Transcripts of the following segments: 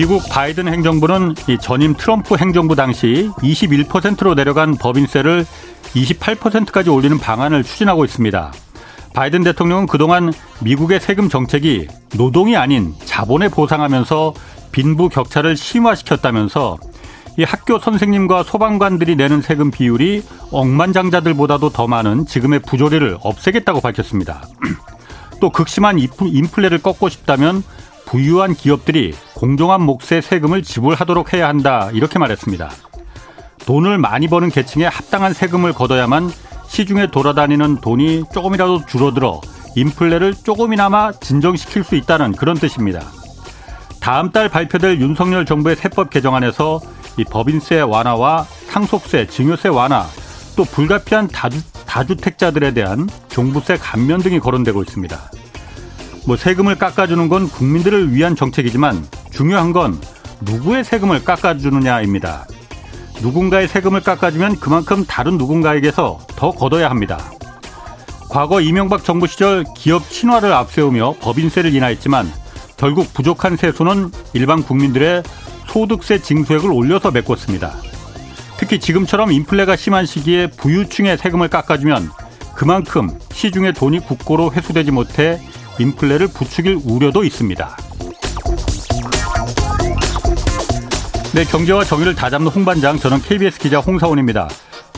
미국 바이든 행정부는 이 전임 트럼프 행정부 당시 21%로 내려간 법인세를 28%까지 올리는 방안을 추진하고 있습니다. 바이든 대통령은 그동안 미국의 세금 정책이 노동이 아닌 자본에 보상하면서 빈부 격차를 심화시켰다면서 이 학교 선생님과 소방관들이 내는 세금 비율이 억만장자들보다도 더 많은 지금의 부조리를 없애겠다고 밝혔습니다. 또 극심한 인플레를 꺾고 싶다면 부유한 기업들이 공정한 몫의 세금을 지불하도록 해야 한다 이렇게 말했습니다. 돈을 많이 버는 계층에 합당한 세금을 걷어야만 시중에 돌아다니는 돈이 조금이라도 줄어들어 인플레를 조금이나마 진정시킬 수 있다는 그런 뜻입니다. 다음 달 발표될 윤석열 정부의 세법 개정안에서 이 법인세 완화와 상속세, 증여세 완화, 또 불가피한 다주, 다주택자들에 대한 종부세 감면 등이 거론되고 있습니다. 뭐 세금을 깎아주는 건 국민들을 위한 정책이지만 중요한 건 누구의 세금을 깎아주느냐입니다. 누군가의 세금을 깎아주면 그만큼 다른 누군가에게서 더 걷어야 합니다. 과거 이명박 정부 시절 기업 친화를 앞세우며 법인세를 인하했지만 결국 부족한 세수는 일반 국민들의 소득세 징수액을 올려서 메꿨습니다. 특히 지금처럼 인플레가 심한 시기에 부유층의 세금을 깎아주면 그만큼 시중에 돈이 국고로 회수되지 못해 인플레를 부추길 우려도 있습니다. 네, 경제와 정의를 다잡는 홍반장, 저는 KBS 기자 홍사원입니다.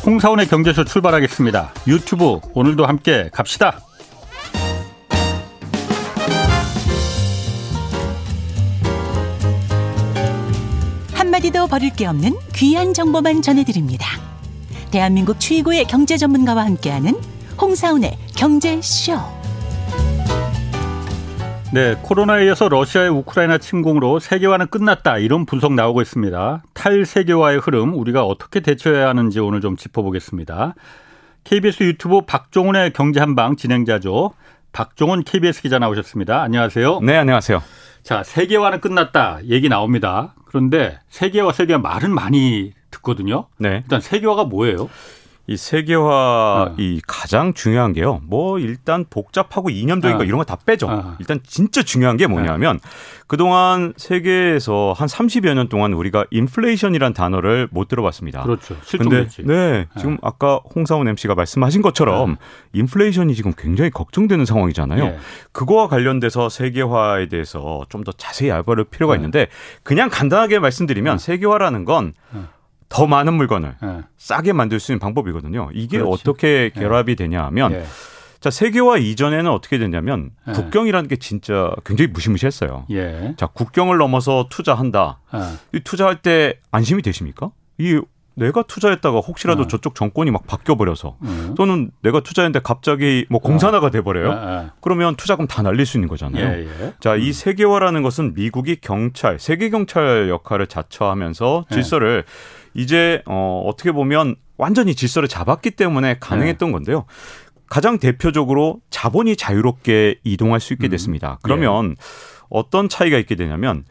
홍사원의 경제쇼 출발하겠습니다. 유튜브 오늘도 함께 갑시다. 한마디도 버릴 게 없는 귀한 정보만 전해드립니다. 대한민국 최고의 경제 전문가와 함께하는 홍사운의 경제쇼. 네, 코로나에 이어서 러시아의 우크라이나 침공으로 세계화는 끝났다 이런 분석 나오고 있습니다. 탈세계화의 흐름 우리가 어떻게 대처해야 하는지 오늘 좀 짚어보겠습니다. KBS 유튜브 박종훈의 경제 한방 진행자죠. 박종훈 KBS 기자 나오셨습니다. 안녕하세요. 네, 안녕하세요. 자, 세계화는 끝났다 얘기 나옵니다. 그런데 세계화 세계화 말은 많이 듣거든요. 네. 일단 세계화가 뭐예요? 이 세계화 어. 이 가장 중요한 게요. 뭐 일단 복잡하고 이념적인 어. 거 이런 거 다 빼죠. 어. 일단 진짜 중요한 게 뭐냐면 그동안 세계에서 한 30여 년 동안 우리가 인플레이션이란 단어를 못 들어봤습니다. 그렇죠. 근데 네, 지금 아까 홍사원 MC가 말씀하신 것처럼 인플레이션이 지금 굉장히 걱정되는 상황이잖아요. 네. 그거와 관련돼서 세계화에 대해서 좀 더 자세히 알아볼 필요가 있는데 그냥 간단하게 말씀드리면 세계화라는 건 더 많은 물건을 네. 싸게 만들 수 있는 방법이거든요. 이게 그렇지. 어떻게 예. 결합이 되냐 하면 예. 자, 세계화 이전에는 어떻게 됐냐면 예. 국경이라는 게 진짜 굉장히 무시무시했어요. 예. 자, 국경을 넘어서 투자한다. 이 투자할 때 안심이 되십니까? 이 내가 투자했다가 혹시라도 어. 저쪽 정권이 막 바뀌어 버려서 음. 또는 내가 투자했는데 갑자기 뭐 공산화가 돼 버려요. 어. 그러면 투자금 다 날릴 수 있는 거잖아요. 예, 예. 자, 이 음. 세계화라는 것은 미국이 경찰, 세계 경찰 역할을 자처하면서 질서를 예. 이제 어 어떻게 보면 완전히 질서를 잡았기 때문에 가능했던 네. 건데요. 가장 대표적으로 자본이 자유롭게 이동할 수 있게 음. 됐습니다. 그러면 예. 어떤 차이가 있게 되냐면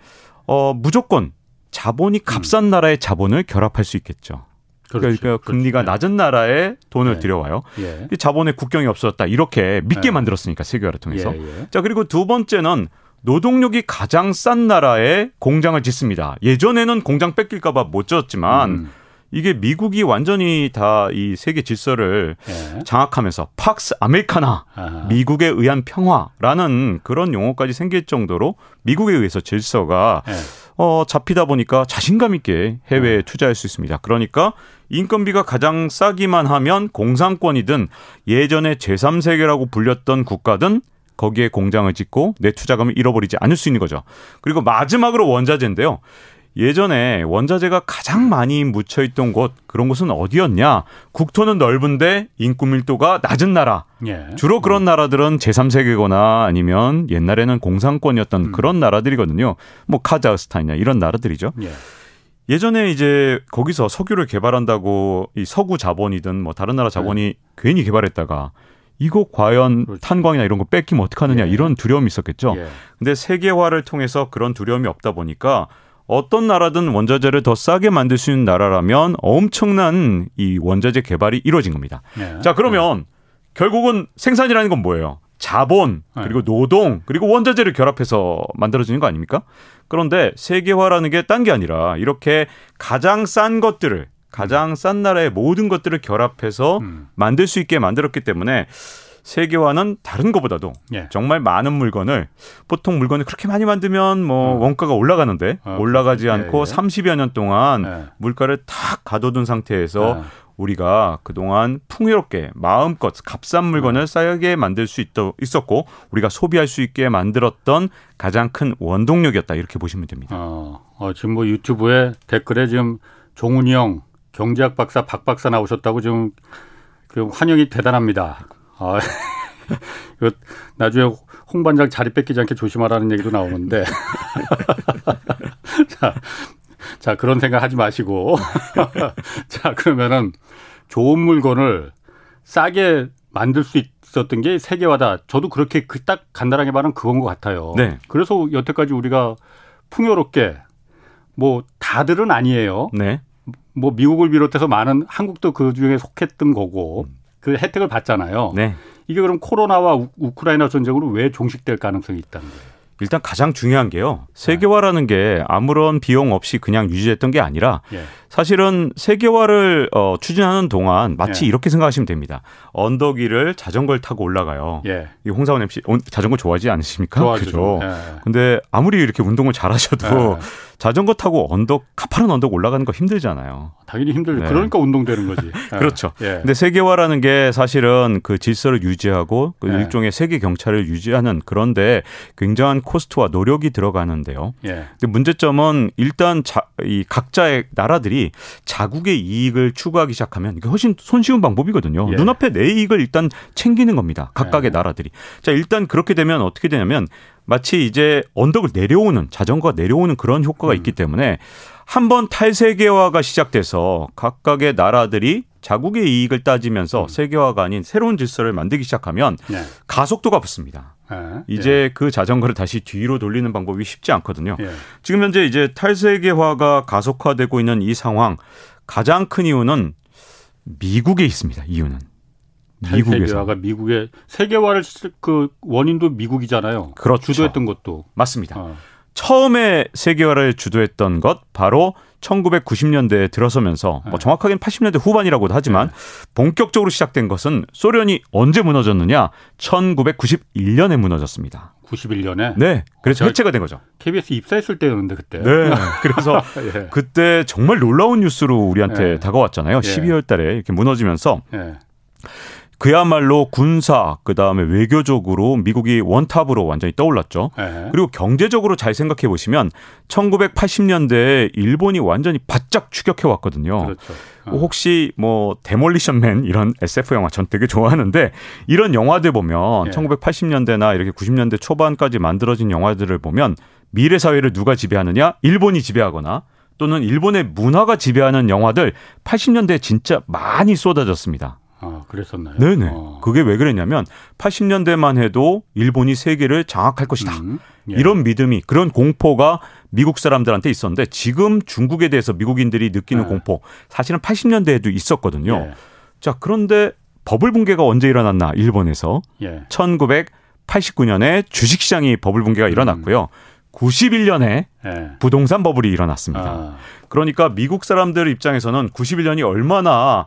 어 무조건 자본이 음. 값싼 음. 나라의 자본을 결합할 수 있겠죠. 그렇죠. 그러니까 그렇죠. 금리가 그렇죠. 낮은 나라에 돈을 예. 들여와요. 예. 자본의 국경이 없어졌다. 이렇게 믿게 예. 만들었으니까 세계화를 통해서. 예, 예. 자 그리고 두 번째는 노동력이 가장 싼 나라에 공장을 짓습니다. 예전에는 공장 뺏길까봐 못 지었지만 음. 이게 미국이 완전히 다 이 세계 질서를 예. 장악하면서 팍스 아메리카나 아하. 미국에 의한 평화라는 그런 용어까지 생길 정도로 미국에 의해서 질서가 예. 어, 잡히다 보니까 자신감 있게 해외에 음. 투자할 수 있습니다. 그러니까 인건비가 가장 싸기만 하면 공산권이든 예전에 제3세계라고 불렸던 국가든 거기에 공장을 짓고 내 투자금을 잃어버리지 않을 수 있는 거죠. 그리고 마지막으로 원자재인데요. 예전에 원자재가 가장 많이 묻혀 있던 곳 그런 곳은 어디였냐? 국토는 넓은데 인구 밀도가 낮은 나라. 예. 주로 그런 음. 나라들은 제3세계거나 아니면 옛날에는 공산권이었던 음. 그런 나라들이거든요. 뭐 카자흐스탄이나 이런 나라들이죠. 예. 예전에 이제 거기서 석유를 개발한다고 이 서구 자본이든 뭐 다른 나라 자본이 네. 괜히 개발했다가 이거 과연 그렇죠. 탄광이나 이런 거 뺏기면 어떡하느냐 예. 이런 두려움이 있었겠죠. 예. 근데 세계화를 통해서 그런 두려움이 없다 보니까 어떤 나라든 원자재를 더 싸게 만들 수 있는 나라라면 엄청난 이 원자재 개발이 이루어진 겁니다. 예. 자, 그러면 결국은 생산이라는 건 뭐예요? 자본 그리고 노동 그리고 원자재를 결합해서 만들어지는 거 아닙니까? 그런데 세계화라는 게 딴 게 아니라 이렇게 가장 싼 것들을 가장 싼 나라의 모든 것들을 결합해서 음. 만들 수 있게 만들었기 때문에 세계화는 다른 것보다도 예. 정말 많은 물건을 보통 물건을 그렇게 많이 만들면 뭐 어. 원가가 올라가는데 어, 올라가지 그렇지. 않고 예, 예. 30여 년 동안 예. 물가를 탁 가둬둔 상태에서 예. 우리가 그동안 풍요롭게 마음껏 값싼 물건을 음. 싸게 만들 수 있도, 있었고 우리가 소비할 수 있게 만들었던 가장 큰 원동력이었다 이렇게 보시면 됩니다. 어, 어 지금 뭐 유튜브에 댓글에 지금 종훈이 형 경제학 박사 박 박사 나오셨다고 지금 그 환영이 대단합니다. 아, 이거 나중에 홍 반장 자리 뺏기지 않게 조심하라는 얘기도 나오는데. 자, 자, 그런 생각 하지 마시고. 자, 그러면은 좋은 물건을 싸게 만들 수 있었던 게 세계화다. 저도 그렇게 그 딱 간단하게 말하면 그건 것 같아요. 네. 그래서 여태까지 우리가 풍요롭게 뭐 다들은 아니에요. 네. 뭐 미국을 비롯해서 많은 한국도 그 중에 속했던 거고 음. 그 혜택을 받잖아요. 네. 이게 그럼 코로나와 우, 크라이나 전쟁으로 왜 종식될 가능성이 있다는 거예요? 일단 가장 중요한 게요. 세계화라는 게 아무런 비용 없이 그냥 유지했던 게 아니라 예. 사실은 세계화를 어, 추진하는 동안 마치 예. 이렇게 생각하시면 됩니다. 언덕 위를 자전거를 타고 올라가요. 예. 이 홍사원 MC 자전거 좋아하지 않으십니까? 좋아하죠. 그죠? 예. 근데 아무리 이렇게 운동을 잘하셔도 예. 자전거 타고 언덕 가파른 언덕 올라가는 거 힘들잖아요. 당연히 힘들죠. 네. 그러니까 운동되는 거지. 그렇죠. 예. 근데 세계화라는 게 사실은 그 질서를 유지하고 그 예. 일종의 세계 경찰을 유지하는 그런데 굉장한 코스트와 노력이 들어가는데요. 예. 근데 문제점은 일단 자, 이 각자의 나라들이 자국의 이익을 추구하기 시작하면 이게 훨씬 손쉬운 방법이거든요. 예. 눈앞에 내 이익을 일단 챙기는 겁니다. 각각의 예. 나라들이. 자, 일단 그렇게 되면 어떻게 되냐면 마치 이제 언덕을 내려오는 자전거가 내려오는 그런 효과가 음. 있기 때문에 한번 탈세계화가 시작돼서 각각의 나라들이 자국의 이익을 따지면서 음. 세계화가 아닌 새로운 질서를 만들기 시작하면 네. 가속도가 붙습니다. 네. 이제 네. 그 자전거를 다시 뒤로 돌리는 방법이 쉽지 않거든요. 예. 지금 현재 이제 탈세계화가 가속화되고 있는 이 상황 가장 큰 이유는 미국에 있습니다. 이유는 미국에서 미국의 세계화를 그 원인도 미국이잖아요. 그렇죠. 주도했던 것도 맞습니다. 어. 처음에 세계화를 주도했던 것 바로 1990년대에 들어서면서 뭐 네. 정확하게는 80년대 후반이라고도 하지만 네. 본격적으로 시작된 것은 소련이 언제 무너졌느냐? 1991년에 무너졌습니다. 91년에? 네. 그래서 해체가 된 거죠. KBS 입사했을 때였는데 그때. 네. 그래서 예. 그때 정말 놀라운 뉴스로 우리한테 예. 다가왔잖아요. 예. 12월 달에 이렇게 무너지면서 예. 그야말로 군사 그다음에 외교적으로 미국이 원탑으로 완전히 떠올랐죠. 에 그리고 경제적으로 잘 생각해 보시면 1980년대에 일본이 완전히 바짝 추격해 왔거든요. 그렇죠. 어. 혹시 뭐 데몰리션맨 이런 SF 영화 전 되게 좋아하는데 이런 영화들 보면 예. 1980년대나 이렇게 90년대 초반까지 만들어진 영화들을 보면 미래 사회를 누가 지배하느냐? 일본이 지배하거나 또는 일본의 문화가 지배하는 영화들 80년대에 진짜 많이 쏟아졌습니다. 아, 그랬었나요? 네네. 어. 그게 왜 그랬냐면 80년대만 해도 일본이 세계를 장악할 것이다. 음, 예. 이런 믿음이 그런 공포가 미국 사람들한테 있었는데 지금 중국에 대해서 미국인들이 느끼는 예. 공포 사실은 80년대에도 있었거든요. 예. 자, 그런데 버블 붕괴가 언제 일어났나 일본에서 1989년에 예. 주식시장이 버블 붕괴가 일어났고요. 음. 91년에 예. 부동산 버블이 일어났습니다. 아. 그러니까 미국 사람들 입장에서는 91년이 얼마나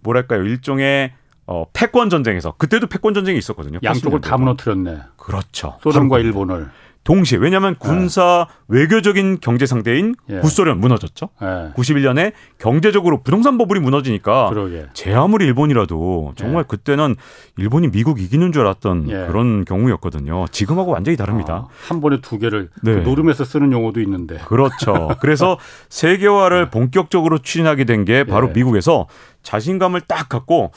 뭐랄까요 일종의 어, 패권 전쟁에서 그때도 패권 전쟁이 있었거든요. 양쪽을 다 무너뜨렸네. 그렇죠. 소련과 일본을. 동시에 왜냐하면 네. 군사 네. 외교적인 경제 상대인 예. 구소련 무너졌죠. 예. 91년에 경제적으로 부동산 버블이 무너지니까 그러게. 제 아무리 일본이라도 정말 예. 그때는 일본이 미국 이기는 줄 알았던 예. 그런 경우였거든요. 지금하고 완전히 다릅니다. 아, 한 번에 두 개를 네. 그 노름에서 쓰는 용어도 있는데. 그렇죠. 그래서 세계화를 네. 본격적으로 추진하게 된 게 바로 예. 미국에서 자신감을 딱 갖고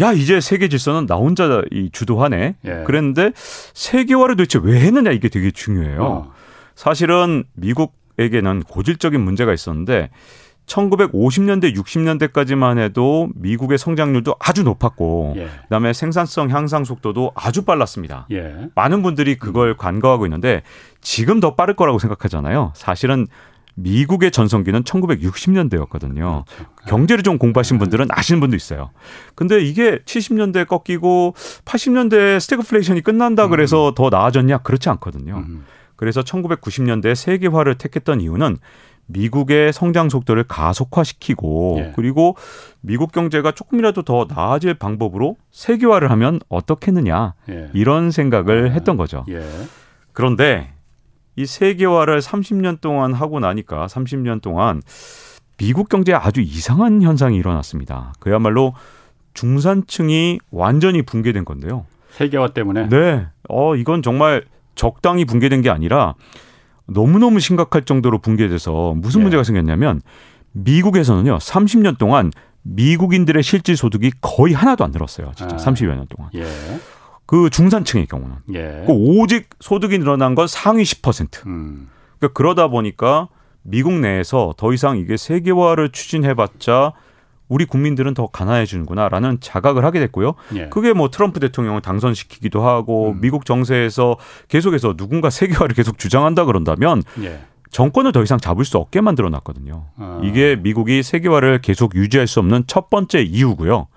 야 이제 세계 질서는 나 혼자 이 주도하네. 예. 그랬는데 세계화를 도대체 왜 했느냐 이게 되게 중요해요. 어. 사실은 미국에게는 고질적인 문제가 있었는데 1950년대 60년대까지만 해도 미국의 성장률도 아주 높았고 예. 그다음에 생산성 향상 속도도 아주 빨랐습니다. 예. 많은 분들이 그걸 음. 간과하고 있는데 지금 더 빠를 거라고 생각하잖아요. 사실은 미국의 전성기는 1960년대였거든요. 그렇죠. 경제를 좀 공부하신 분들은 아시는 분도 있어요. 근데 이게 70년대에 꺾이고 80년대에 스태그플레이션이 끝난다 그래서 음. 더 나아졌냐? 그렇지 않거든요. 음. 그래서 1990년대 세계화를 택했던 이유는 미국의 성장 속도를 가속화시키고 예. 그리고 미국 경제가 조금이라도 더 나아질 방법으로 세계화를 하면 어떻겠느냐 예. 이런 생각을 아, 했던 거죠. 예. 그런데 이 세계화를 30년 동안 하고 나니까 30년 동안 미국 경제에 아주 이상한 현상이 일어났습니다. 그야말로 중산층이 완전히 붕괴된 건데요. 세계화 때문에. 네. 어 이건 정말 적당히 붕괴된 게 아니라 너무너무 심각할 정도로 붕괴돼서 무슨 예. 문제가 생겼냐면 미국에서는요 30년 동안 미국인들의 실질 소득이 거의 하나도 안 늘었어요. 진짜 아. 30여 년 동안. 예. 그 중산층의 경우는 예. 그 오직 소득이 늘어난 건 상위 10%. 음. 그러니까 그러다 보니까 미국 내에서 더 이상 이게 세계화를 추진해봤자 우리 국민들은 더 가난해지는구나라는 자각을 하게 됐고요. 예. 그게 뭐 트럼프 대통령을 당선시키기도 하고 음. 미국 정세에서 계속해서 누군가 세계화를 계속 주장한다 그런다면 예. 정권을 더 이상 잡을 수 없게 만들어 놨거든요. 아. 이게 미국이 세계화를 계속 유지할 수 없는 첫 번째 이유고요.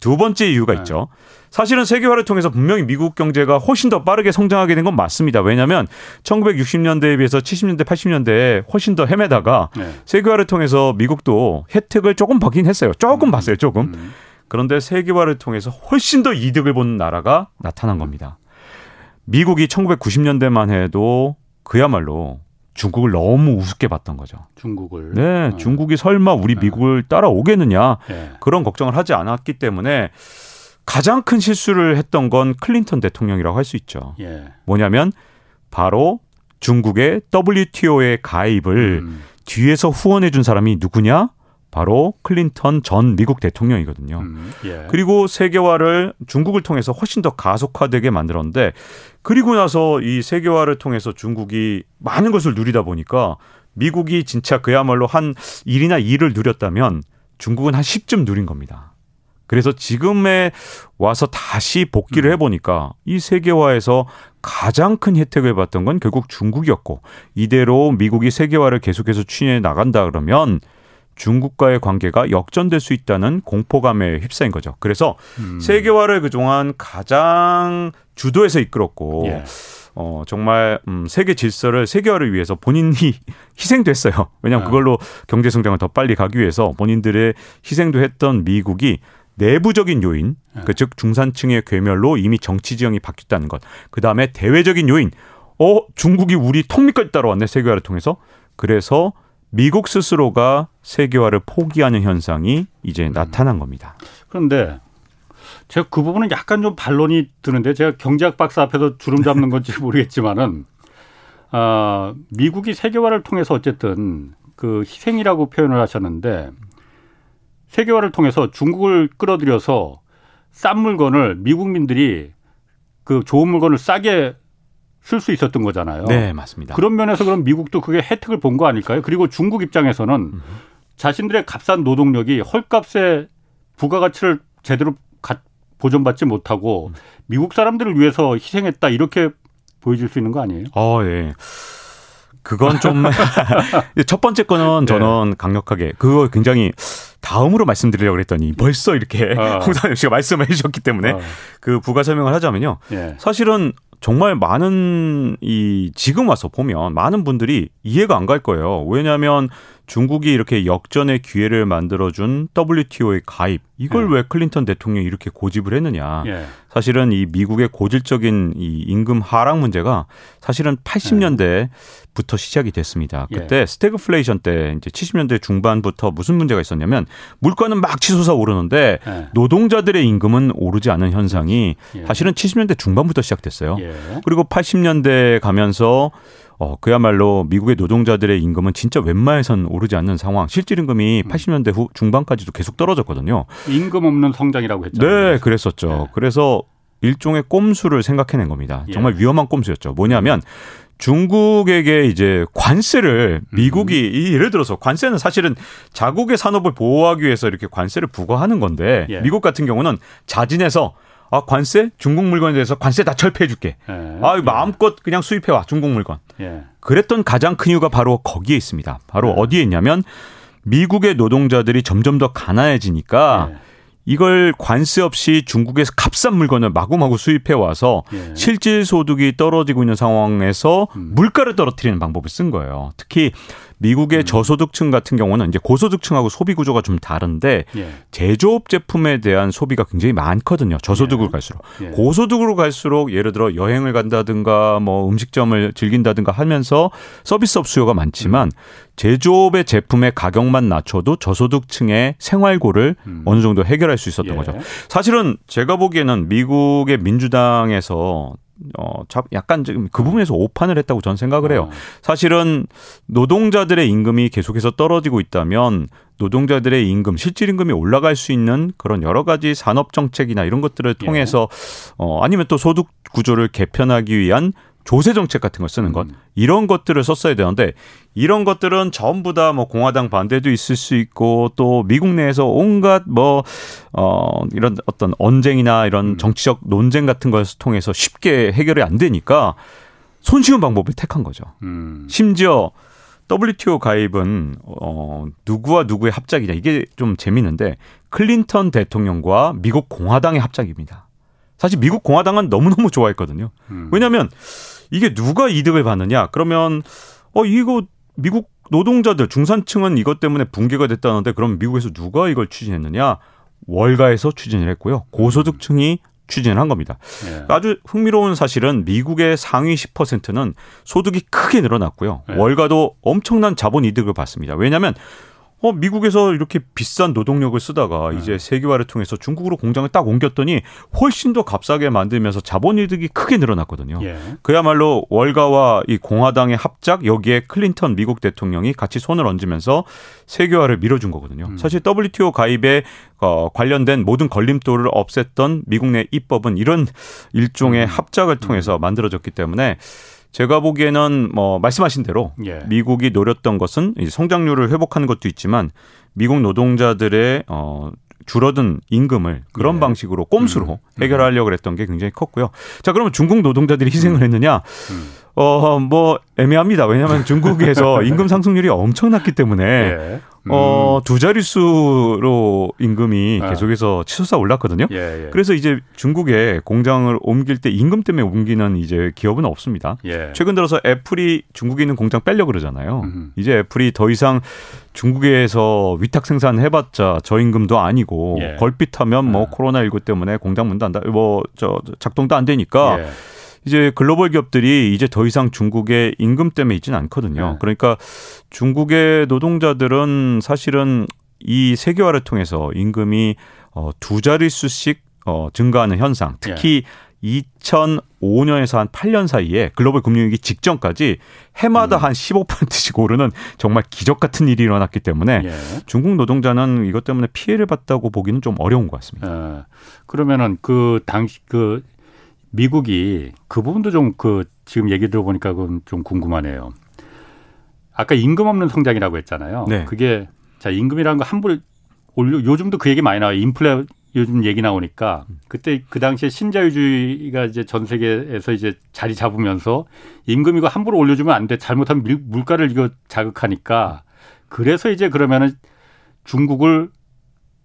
두 번째 이유가 네. 있죠. 사실은 세계화를 통해서 분명히 미국 경제가 훨씬 더 빠르게 성장하게 된 건 맞습니다. 왜냐하면 1960년대에 비해서 70년대, 80년대에 훨씬 더 헤매다가 네. 세계화를 통해서 미국도 혜택을 조금 받긴 했어요. 조금 음. 봤어요, 조금. 음. 그런데 세계화를 통해서 훨씬 더 이득을 보는 나라가 나타난 겁니다. 미국이 1990년대만 해도 그야말로 중국을 너무 우습게 봤던 거죠. 중국을. 네, 어. 중국이 설마 우리 네. 미국을 따라오겠느냐 네. 그런 걱정을 하지 않았기 때문에 가장 큰 실수를 했던 건 클린턴 대통령이라고 할 수 있죠. 예. 뭐냐면 바로 중국의 WTO에 가입을 음. 뒤에서 후원해 준 사람이 누구냐? 바로 클린턴 전 미국 대통령이거든요. 음, 예. 그리고 세계화를 중국을 통해서 훨씬 더 가속화되게 만들었는데 그리고 나서 이 세계화를 통해서 중국이 많은 것을 누리다 보니까 미국이 진짜 그야말로 한 1이나 2를 누렸다면 중국은 한 10쯤 누린 겁니다. 그래서 지금에 와서 다시 복귀를 음. 해보니까 이 세계화에서 가장 큰 혜택을 받던 건 결국 중국이었고 이대로 미국이 세계화를 계속해서 추진해 나간다 그러면 중국과의 관계가 역전될 수 있다는 공포감에 휩싸인 거죠. 그래서 음. 세계화를 그동안 가장 주도해서 이끌었고 예. 어, 정말, 음, 세계 질서를 세계화를 위해서 본인이 희생도 했어요. 왜냐하면 아. 그걸로 경제 성장을 더 빨리 가기 위해서 본인들의 희생도 했던 미국이 내부적인 요인, 네. 그즉 중산층의 괴멸로 이미 정치 지형이 바뀌었다는 것. 그 다음에 대외적인 요인, 어 중국이 우리 턱밑까지 따라왔네 세계화를 통해서. 그래서 미국 스스로가 세계화를 포기하는 현상이 이제 음. 나타난 겁니다. 그런데 제가 그 부분은 약간 좀 반론이 드는데 제가 경제학 박사 앞에서 주름 잡는 건지 모르겠지만은 아 미국이 세계화를 통해서 어쨌든 그 희생이라고 표현을 하셨는데 세계화를 통해서 중국을 끌어들여서 싼 물건을 미국민들이 그 좋은 물건을 싸게 쓸 수 있었던 거잖아요. 네, 맞습니다. 그런 면에서 그럼 미국도 그게 혜택을 본 거 아닐까요? 그리고 중국 입장에서는 음. 자신들의 값싼 노동력이 헐값에 부가가치를 제대로 보존받지 못하고 음. 미국 사람들을 위해서 희생했다 이렇게 보여질 수 있는 거 아니에요? 어, 예. 그건 좀 첫 번째 거는 저는 네. 강력하게 그거 굉장히 다음으로 말씀드리려고 그랬더니 벌써 이렇게 어. 홍상현 씨가 말씀을 해주셨기 때문에 어. 그 부가 설명을 하자면요. 예. 사실은 정말 많은 이 지금 와서 보면 많은 분들이 이해가 안 갈 거예요. 왜냐하면 중국이 이렇게 역전의 기회를 만들어준 WTO의 가입 이걸 예. 왜 클린턴 대통령이 이렇게 고집을 했느냐. 예. 사실은 이 미국의 고질적인 이 임금 하락 문제가 사실은 80년대부터 시작이 됐습니다. 예. 그때 스태그플레이션 때 이제 70년대 중반부터 무슨 문제가 있었냐면 물가는 막 치솟아 오르는데 예. 노동자들의 임금은 오르지 않은 현상이 예. 사실은 70년대 중반부터 시작됐어요. 그리고 80년대 가면서 어, 그야말로 미국의 노동자들의 임금은 진짜 웬만해선 오르지 않는 상황. 실질 임금이 80년대 음. 후 중반까지도 계속 떨어졌거든요. 임금 없는 성장이라고 했죠. 네, 그랬었죠. 네. 그래서 일종의 꼼수를 생각해낸 겁니다. 예. 정말 위험한 꼼수였죠. 뭐냐면 중국에게 이제 관세를 미국이 음. 예를 들어서 관세는 사실은 자국의 산업을 보호하기 위해서 이렇게 관세를 부과하는 건데 예. 미국 같은 경우는 자진해서 아 관세 중국 물건에 대해서 관세 다 철폐해줄게. 예. 아 마음껏 그냥 수입해와 중국 물건. 예. 그랬던 가장 큰 이유가 바로 거기에 있습니다. 바로 예. 어디에 있냐면 미국의 노동자들이 점점 더 가난해지니까. 예. 이걸 관세 없이 중국에서 값싼 물건을 마구마구 수입해 와서 예. 실질 소득이 떨어지고 있는 상황에서 음. 물가를 떨어뜨리는 방법을 쓴 거예요. 특히 미국의 음. 저소득층 같은 경우는 이제 고소득층하고 소비 구조가 좀 다른데 예. 제조업 제품에 대한 소비가 굉장히 많거든요. 저소득으로 예. 갈수록 예. 고소득으로 갈수록 예를 들어 여행을 간다든가 뭐 음식점을 즐긴다든가 하면서 서비스업 수요가 많지만 음. 제조업의 제품의 가격만 낮춰도 저소득층의 생활고를 음. 어느 정도 해결할 수 있었던 예. 거죠. 사실은 제가 보기에는 미국의 민주당에서 어, 약간 지금 그 부분에서 오판을 했다고 저는 생각을 해요. 어. 사실은 노동자들의 임금이 계속해서 떨어지고 있다면 노동자들의 임금, 실질 임금이 올라갈 수 있는 그런 여러 가지 산업 정책이나 이런 것들을 통해서 예. 어, 아니면 또 소득 구조를 개편하기 위한 조세 정책 같은 걸 쓰는 것 음. 이런 것들을 썼어야 되는데 이런 것들은 전부 다 뭐 공화당 반대도 있을 수 있고 또 미국 내에서 온갖 뭐 어 이런 어떤 언쟁이나 이런 음. 정치적 논쟁 같은 것을 통해서 쉽게 해결이 안 되니까 손쉬운 방법을 택한 거죠. 음. 심지어 WTO 가입은 어 누구와 누구의 합작이냐 이게 좀 재밌는데 클린턴 대통령과 미국 공화당의 합작입니다. 사실 미국 공화당은 너무너무 좋아했거든요. 음. 왜냐하면 이게 누가 이득을 받느냐? 그러면 어 이거 미국 노동자들 중산층은 이것 때문에 붕괴가 됐다는데 그럼 미국에서 누가 이걸 추진했느냐? 월가에서 추진을 했고요. 고소득층이 추진을 한 겁니다. 네. 아주 흥미로운 사실은 미국의 상위 10%는 소득이 크게 늘어났고요. 네. 월가도 엄청난 자본 이득을 받습니다. 왜냐하면 어, 미국에서 이렇게 비싼 노동력을 쓰다가 네. 이제 세계화를 통해서 중국으로 공장을 딱 옮겼더니 훨씬 더 값싸게 만들면서 자본이득이 크게 늘어났거든요. 예. 그야말로 월가와 이 공화당의 합작 여기에 클린턴 미국 대통령이 같이 손을 얹으면서 세계화를 밀어준 거거든요. 음. 사실 WTO 가입에 어, 관련된 모든 걸림돌을 없앴던 미국 내 입법은 이런 일종의 음. 합작을 통해서 음. 만들어졌기 때문에 제가 보기에는 뭐 말씀하신 대로 예. 미국이 노렸던 것은 성장률을 회복하는 것도 있지만 미국 노동자들의 어 줄어든 임금을 그런 예. 방식으로 꼼수로 음. 해결하려고 했던 게 굉장히 컸고요. 자, 그러면 중국 노동자들이 희생을 음. 했느냐? 음. 어, 뭐 애매합니다. 왜냐하면 중국에서 임금 상승률이 엄청났기 때문에 예. 음. 어, 두 자릿수로 임금이 아. 계속해서 치솟아 올랐거든요. 예, 예. 그래서 이제 중국에 공장을 옮길 때 임금 때문에 옮기는 이제 기업은 없습니다. 예. 최근 들어서 애플이 중국에 있는 공장 빼려 그러잖아요. 음. 이제 애플이 더 이상 중국에서 위탁 생산해봤자 저임금도 아니고 예. 걸핏하면 뭐 아. 코로나 19 때문에 공장 문 닫다, 뭐, 저, 작동도 안 되니까 예. 이제 글로벌 기업들이 이제 더 이상 중국의 임금 때문에 있지는 않거든요. 네. 그러니까 중국의 노동자들은 사실은 이 세계화를 통해서 임금이 어, 두 자릿수씩 어, 증가하는 현상, 특히 네. 2005년에서 한 8년 사이에 글로벌 금융위기 직전까지 해마다 음. 한 15%씩 오르는 정말 기적 같은 일이 일어났기 때문에 예. 중국 노동자는 이것 때문에 피해를 봤다고 보기는 좀 어려운 것 같습니다. 예. 그러면은 그 당시 그 미국이 그 부분도 좀 그 지금 얘기 들어보니까 그건 좀 궁금하네요. 아까 임금 없는 성장이라고 했잖아요. 네. 그게 자 임금이라는 거 함부로 올려 요즘도 그 얘기 많이 나와요. 인플레 요즘 얘기 나오니까 그때 그 당시에 신자유주의가 이제 전 세계에서 이제 자리 잡으면서 임금 이거 함부로 올려주면 안 돼. 잘못하면 밀, 물가를 이거 자극하니까 그래서 이제 그러면은 중국을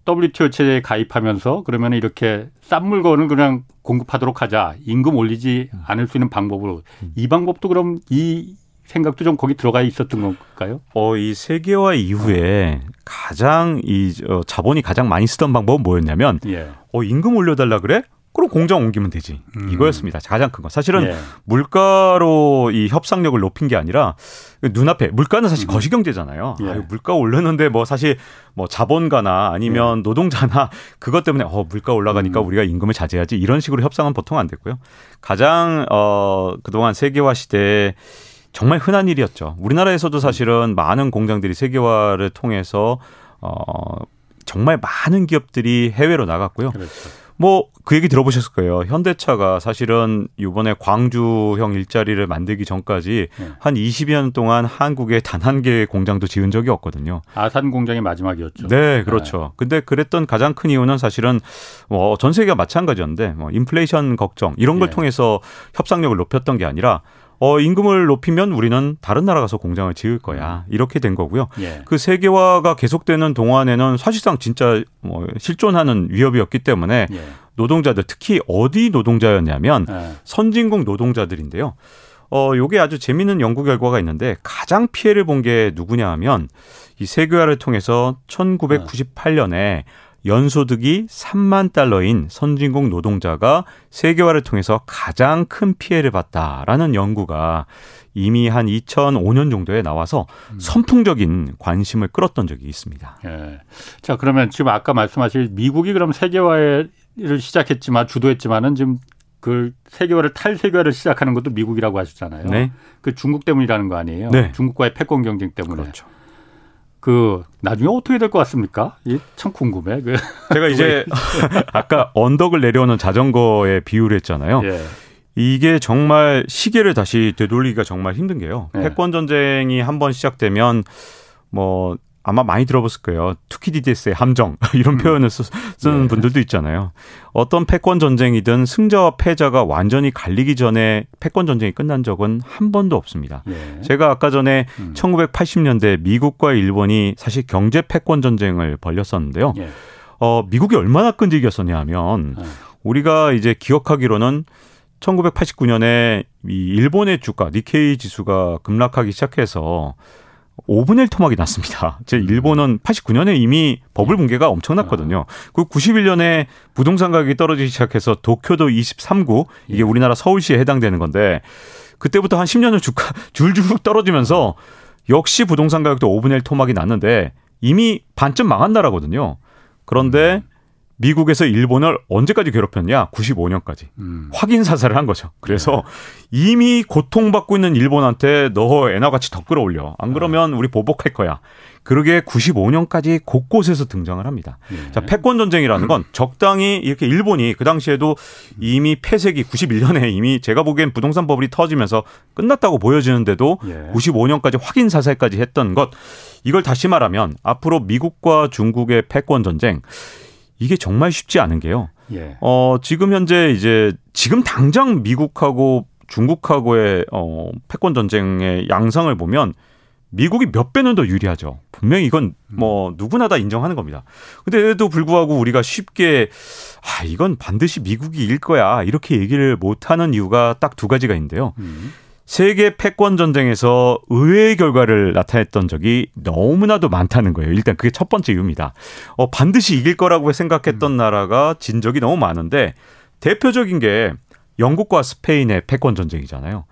WTO 체제에 가입하면서 그러면 이렇게 싼 물건을 그냥 공급하도록 하자. 임금 올리지 않을 수 있는 방법으로. 이 방법도 그럼 이 생각도 좀 거기 들어가 있었던 건가요? 어, 이 세계화 이후에 어. 가장 이 어, 자본이 가장 많이 쓰던 방법은 뭐였냐면 예. 어, 임금 올려달라 그래? 그럼 공장 옮기면 되지. 음. 이거였습니다. 가장 큰 거. 사실은 예. 물가로 이 협상력을 높인 게 아니라 눈앞에 물가는 사실 음. 거시경제잖아요. 예. 아유, 물가 올렸는데 뭐 사실 뭐 자본가나 아니면 예. 노동자나 그것 때문에 어 물가 올라가니까 음. 우리가 임금을 자제하지 이런 식으로 협상은 보통 안 됐고요. 가장 어 그동안 세계화 시대에 정말 흔한 일이었죠. 우리나라에서도 사실은 많은 공장들이 세계화를 통해서 어 정말 많은 기업들이 해외로 나갔고요. 그렇죠. 뭐 그 얘기 들어보셨을 거예요. 현대차가 사실은 이번에 광주형 일자리를 만들기 전까지 네. 한 20여 년 동안 한국에 단 한 개의 공장도 지은 적이 없거든요. 아산 공장이 마지막이었죠. 네, 그렇죠. 네. 근데 그랬던 가장 큰 이유는 사실은 뭐 전 세계가 마찬가지였는데 뭐 인플레이션 걱정 이런 걸 네. 통해서 협상력을 높였던 게 아니라 어, 임금을 높이면 우리는 다른 나라 가서 공장을 지을 거야. 음. 이렇게 된 거고요. 예. 그 세계화가 계속되는 동안에는 사실상 진짜 뭐 실존하는 위협이었기 때문에 예. 노동자들 특히 어디 노동자였냐면 예. 선진국 노동자들인데요. 어, 요게 아주 재미있는 연구 결과가 있는데 가장 피해를 본 게 누구냐 하면 이 세계화를 통해서 1998년에 연소득이 3만 달러인 선진국 노동자가 세계화를 통해서 가장 큰 피해를 봤다라는 연구가 이미 한 2005년 정도에 나와서 음. 선풍적인 관심을 끌었던 적이 있습니다. 예. 자, 그러면 지금 아까 말씀하신 미국이 그럼 세계화를 시작했지만 주도했지만은 지금 그 세계화를 탈세계화를 시작하는 것도 미국이라고 하셨잖아요. 네. 그 중국 때문이라는 거 아니에요? 네. 중국과의 패권 경쟁 때문에. 그렇죠. 그 나중에 어떻게 될 것 같습니까? 참 궁금해. 그 제가 이제 아까 언덕을 내려오는 자전거에 비유를 했잖아요. 예. 이게 정말 시계를 다시 되돌리기가 정말 힘든 게요. 예. 패권 전쟁이 한 번 시작되면 뭐 아마 많이 들어봤을 거예요. 투키디데스의 함정 이런 음. 표현을 쓰, 는 네. 분들도 있잖아요. 어떤 패권 전쟁이든 승자와 패자가 완전히 갈리기 전에 패권 전쟁이 끝난 적은 한 번도 없습니다. 네. 제가 아까 전에 음. 1980년대 미국과 일본이 사실 경제 패권 전쟁을 벌렸었는데요. 네. 어, 미국이 얼마나 끈질겼었냐 하면 네. 우리가 이제 기억하기로는 1989년에 이 일본의 주가 니케이 지수가 급락하기 시작해서 5분의 1 토막이 났습니다. 제 일본은 89년에 이미 버블 붕괴가 엄청났거든요. 그 91년에 부동산 가격이 떨어지기 시작해서 도쿄도 23구 이게 예. 우리나라 서울시에 해당되는 건데 그때부터 한 10년을 주가 줄줄 떨어지면서 역시 부동산 가격도 5분의 1 토막이 났는데 이미 반쯤 망한 나라거든요. 그런데 음. 미국에서 일본을 언제까지 괴롭혔냐? 95년까지. 음. 확인 사살을 한 거죠. 그래서 네. 이미 고통받고 있는 일본한테 너 애나 같이 더 끌어올려. 안 그러면 우리 보복할 거야. 그러게 95년까지 곳곳에서 등장을 합니다. 네. 자, 패권 전쟁이라는 건 적당히 이렇게 일본이 그 당시에도 이미 폐색이 91년에 이미 제가 보기엔 부동산 버블이 터지면서 끝났다고 보여지는데도 네. 95년까지 확인 사살까지 했던 것. 이걸 다시 말하면 앞으로 미국과 중국의 패권 전쟁 이게 정말 쉽지 않은 게요. 예. 어, 지금 현재 이제 지금 당장 미국하고 중국하고의 어, 패권 전쟁의 양상을 보면 미국이 몇 배는 더 유리하죠. 분명히 이건 뭐 누구나 다 인정하는 겁니다. 근데에도 불구하고 우리가 쉽게 아, 이건 반드시 미국이 이길 거야. 이렇게 얘기를 못 하는 이유가 딱 두 가지가 있는데요. 음. 세계 패권 전쟁에서 의외의 결과를 나타냈던 적이 너무나도 많다는 거예요. 일단 그게 첫 번째 이유입니다. 어, 반드시 이길 거라고 생각했던 음. 나라가 진 적이 너무 많은데 대표적인 게 영국과 스페인의 패권 전쟁이잖아요.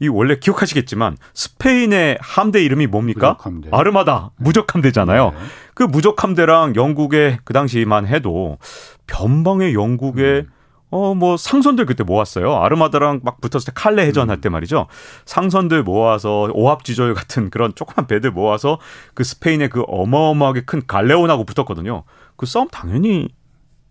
이 원래 기억하시겠지만 스페인의 함대 이름이 뭡니까? 무적함대. 아르마다 무적함대잖아요. 네. 그 무적함대랑 영국의 그 당시만 해도 변방의 영국의 음. 어, 뭐 상선들 그때 모았어요. 아르마다랑 막 붙었을 때 칼레 해전 할때 음. 말이죠. 상선들 모아서 오합지졸 같은 그런 조그만 배들 모아서 그 스페인의 그 어마어마하게 큰 갈레온하고 붙었거든요. 그 싸움 당연히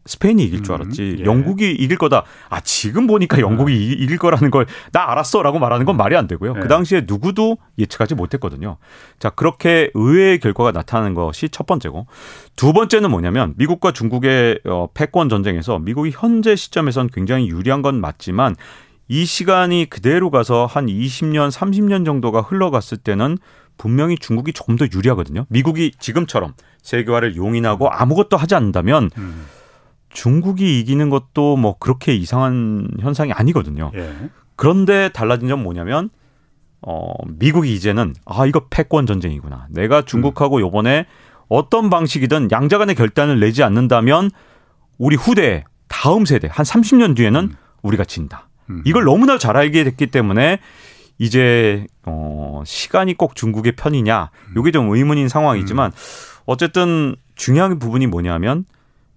스페인이 이길 줄 음, 알았지. 음, 예. 영국이 이길 거다. 아, 지금 보니까 영국이 음. 이길 거라는 걸 나 알았어 라고 말하는 건 말이 안 되고요. 그 예. 그 당시에 누구도 예측하지 못했거든요. 자, 그렇게 의외의 결과가 나타나는 것이 첫 번째고 두 번째는 뭐냐면 미국과 중국의 어, 패권 전쟁에서 미국이 현재 시점에선 굉장히 유리한 건 맞지만 이 시간이 그대로 가서 한 20년, 30년 정도가 흘러갔을 때는 분명히 중국이 조금 더 유리하거든요. 미국이 지금처럼 세계화를 용인하고 아무것도 하지 않는다면 음. 중국이 이기는 것도 뭐 그렇게 이상한 현상이 아니거든요. 예. 그런데 달라진 점 뭐냐면 어 미국이 이제는 아 이거 패권 전쟁이구나. 내가 중국하고 음. 요번에 어떤 방식이든 양자 간의 결단을 내지 않는다면 우리 후대 다음 세대 한 30년 뒤에는 음. 우리가 진다. 음. 이걸 너무나 잘 알게 됐기 때문에 이제 어 시간이 꼭 중국의 편이냐. 요게 좀 의문인 상황이지만 음. 어쨌든 중요한 부분이 뭐냐면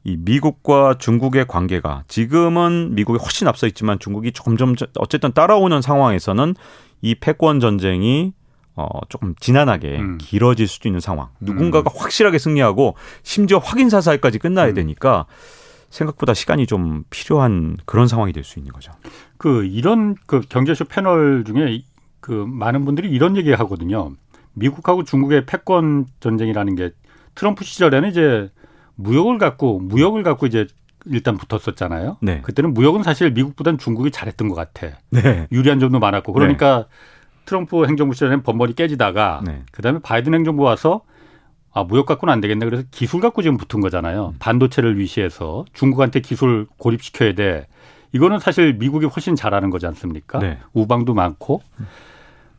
이 미국과 중국의 관계가 지금은 미국이 훨씬 앞서 있지만 중국이 점점 어쨌든 따라오는 상황에서는 이 패권 전쟁이 어 조금 지난하게 음. 길어질 수도 있는 상황. 누군가가 음. 확실하게 승리하고 심지어 확인 사살까지 끝나야 음. 되니까 생각보다 시간이 좀 필요한 그런 상황이 될 수 있는 거죠. 그 이런 그 경제쇼 패널 중에 그 많은 분들이 이런 얘기 하거든요. 미국하고 중국의 패권 전쟁이라는 게 트럼프 시절에는 이제 무역을 갖고 무역을 갖고 이제 일단 붙었었잖아요. 네. 그때는 무역은 사실 미국보다는 중국이 잘했던 것 같아. 네. 유리한 점도 많았고 그러니까 네. 트럼프 행정부 시절에는 번번이 깨지다가 네. 그다음에 바이든 행정부 와서 아 무역 갖고는 안 되겠네. 그래서 기술 갖고 지금 붙은 거잖아요. 음. 반도체를 위시해서 중국한테 기술 고립시켜야 돼. 이거는 사실 미국이 훨씬 잘하는 거지 않습니까? 네. 우방도 많고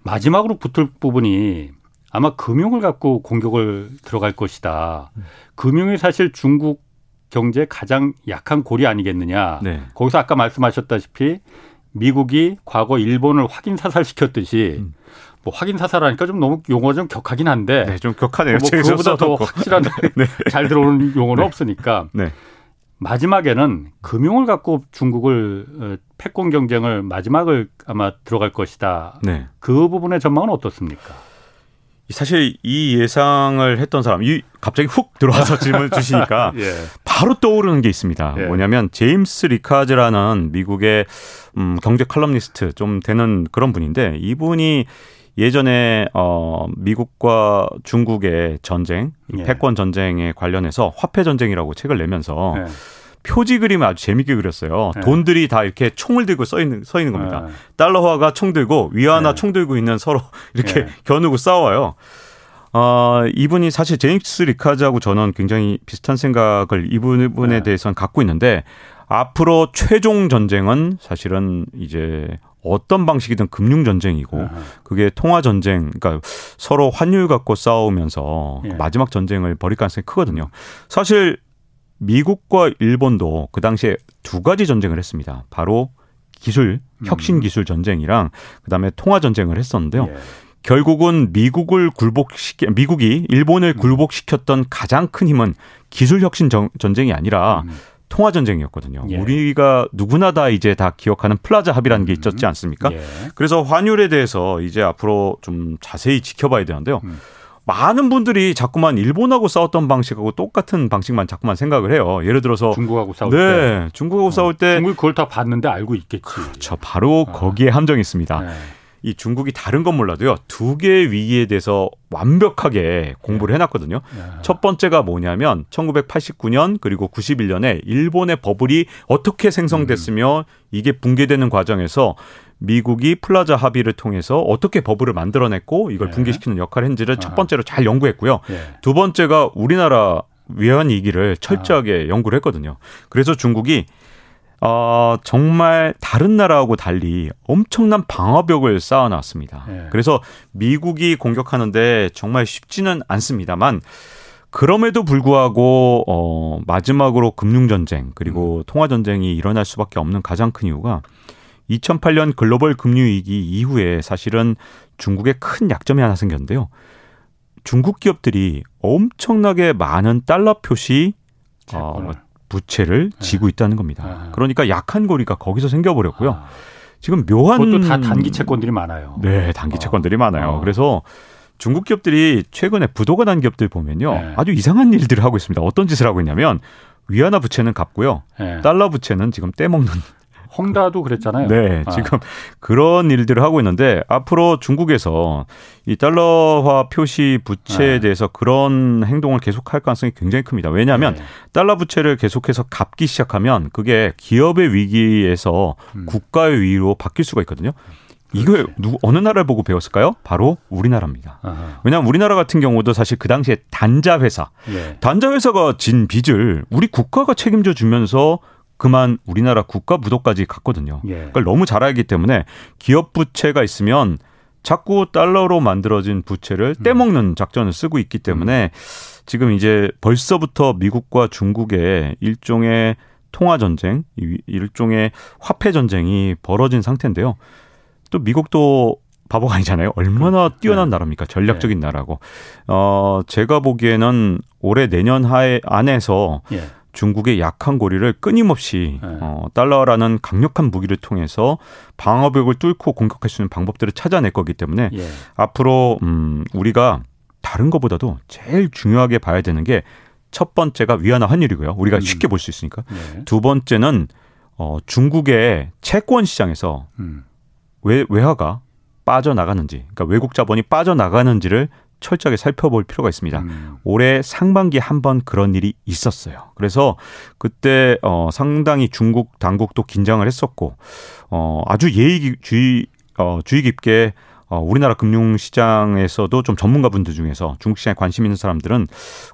마지막으로 붙을 부분이 아마 금융을 갖고 공격을 들어갈 것이다. 음. 금융이 사실 중국 경제 가장 약한 골이 아니겠느냐. 네. 거기서 아까 말씀하셨다시피 미국이 과거 일본을 확인 사살시켰듯이 음. 뭐 확인 사살하니까 좀 너무 용어 좀 격하긴 한데 네, 좀 격하네요. 뭐 그거보다 더 확실한 네. 잘 들어오는 용어는 네. 없으니까 네. 마지막에는 금융을 갖고 중국을 어, 패권 경쟁을 마지막을 아마 들어갈 것이다. 네. 그 부분의 전망은 어떻습니까? 사실 이 예상을 했던 사람, 이 갑자기 훅 들어와서 질문 주시니까 예. 바로 떠오르는 게 있습니다. 예. 뭐냐면 제임스 리카즈라는 미국의 음, 경제 칼럼니스트 좀 되는 그런 분인데 이분이 예전에 어 미국과 중국의 전쟁, 예. 패권 전쟁에 관련해서 화폐 전쟁이라고 책을 내면서 예. 표지 그림을 아주 재밌게 그렸어요. 네. 돈들이 다 이렇게 총을 들고 써 있는 서 있는 겁니다. 네. 달러화가 총 들고 위안화 네. 총 들고 있는 서로 이렇게 네. 겨누고 싸워요. 어, 이분이 사실 제임스 리카즈하고 저는 굉장히 비슷한 생각을 이분에 네. 대해서는 갖고 있는데 앞으로 최종 전쟁은 사실은 이제 어떤 방식이든 금융 전쟁이고 그게 통화 전쟁 그러니까 서로 환율 갖고 싸우면서 예. 마지막 전쟁을 벌일 가능성이 크거든요. 사실 미국과 일본도 그 당시에 두 가지 전쟁을 했습니다. 바로 기술, 혁신 음. 기술 전쟁이랑 그다음에 통화 전쟁을 했었는데요. 예. 결국은 미국을 굴복시키 미국이 일본을 음. 굴복시켰던 가장 큰 힘은 기술 혁신 전쟁이 아니라 음. 통화 전쟁이었거든요. 예. 우리가 누구나 다 이제 다 기억하는 플라자 합의라는 게 음. 있었지 않습니까? 예. 그래서 환율에 대해서 이제 앞으로 좀 자세히 지켜봐야 되는데요. 음. 많은 분들이 자꾸만 일본하고 싸웠던 방식하고 똑같은 방식만 자꾸만 생각을 해요. 예를 들어서 중국하고 싸울 네, 때, 중국하고 어, 싸울 때 중국이 그걸 다 봤는데 알고 있겠지. 그렇죠. 바로 어. 거기에 함정이 있습니다. 네. 이 중국이 다른 건 몰라도요 두 개의 위기에 대해서 완벽하게 공부를 네. 해놨거든요. 네. 첫 번째가 뭐냐면 1989년 그리고 91년에 일본의 버블이 어떻게 생성됐으며 음. 이게 붕괴되는 과정에서 미국이 플라자 합의를 통해서 어떻게 버블을 만들어냈고 이걸 네. 붕괴시키는 역할을 했는지를 첫 번째로 잘 연구했고요. 네. 두 번째가 우리나라 위안 위기를 철저하게 아. 연구를 했거든요. 그래서 중국이 어, 정말 다른 나라하고 달리 엄청난 방어벽을 쌓아놨습니다. 네. 그래서 미국이 공격하는데 정말 쉽지는 않습니다만 그럼에도 불구하고 어, 마지막으로 금융 전쟁 그리고 음. 통화 전쟁이 일어날 수밖에 없는 가장 큰 이유가 2008년 글로벌 금융 위기 이후에 사실은 중국의 큰 약점이 하나 생겼는데요. 중국 기업들이 엄청나게 많은 달러 표시 어, 부채를 네. 지고 있다는 겁니다. 아. 그러니까 약한 고리가 거기서 생겨버렸고요. 아. 지금 묘한 그것도 다 단기 채권들이 많아요. 네, 단기 어. 채권들이 많아요. 어. 그래서 중국 기업들이 최근에 부도가 난 기업들 보면요, 네. 아주 이상한 일들을 하고 있습니다. 어떤 짓을 하고 있냐면 위안화 부채는 갚고요, 네. 달러 부채는 지금 떼먹는 헝다도 그랬잖아요. 네, 아. 지금 그런 일들을 하고 있는데 앞으로 중국에서 이 달러화 표시 부채에 네. 대해서 그런 행동을 계속할 가능성이 굉장히 큽니다. 왜냐하면 네. 달러 부채를 계속해서 갚기 시작하면 그게 기업의 위기에서 음. 국가의 위기로 바뀔 수가 있거든요. 이거 누구 어느 나라를 보고 배웠을까요? 바로 우리나라입니다. 아하. 왜냐하면 우리나라 같은 경우도 사실 그 당시에 단자 회사, 예. 단자 회사가 진 빚을 우리 국가가 책임져 주면서 그만 우리나라 국가 부도까지 갔거든요. 예. 그걸 너무 잘 알기 때문에 기업 부채가 있으면 자꾸 달러로 만들어진 부채를 음. 떼먹는 작전을 쓰고 있기 때문에 음. 지금 이제 벌써부터 미국과 중국의 일종의 통화 전쟁, 일종의 화폐 전쟁이 벌어진 상태인데요. 또 미국도 바보가 아니잖아요. 얼마나 그렇죠. 뛰어난 네. 나라입니까? 전략적인 네. 나라고. 어, 제가 보기에는 올해 내년 하에 안에서 예. 중국의 약한 고리를 끊임없이 네. 어, 달러라는 강력한 무기를 통해서 방어벽을 뚫고 공격할 수 있는 방법들을 찾아낼 거기 때문에 예. 앞으로 음, 우리가 다른 것보다도 제일 중요하게 봐야 되는 게 첫 번째가 위안화 환율이고요. 우리가 음. 쉽게 볼 수 있으니까. 네. 두 번째는 어, 중국의 채권 시장에서 음. 외, 외화가 빠져나가는지, 그러니까 외국 자본이 빠져나가는지를 철저하게 살펴볼 필요가 있습니다. 음. 올해 상반기에 한 번 그런 일이 있었어요. 그래서 그때 어, 상당히 중국 당국도 긴장을 했었고 어, 아주 예의주의 어, 주의 깊게 어, 우리나라 금융시장에서도 좀 전문가분들 중에서 중국 시장에 관심 있는 사람들은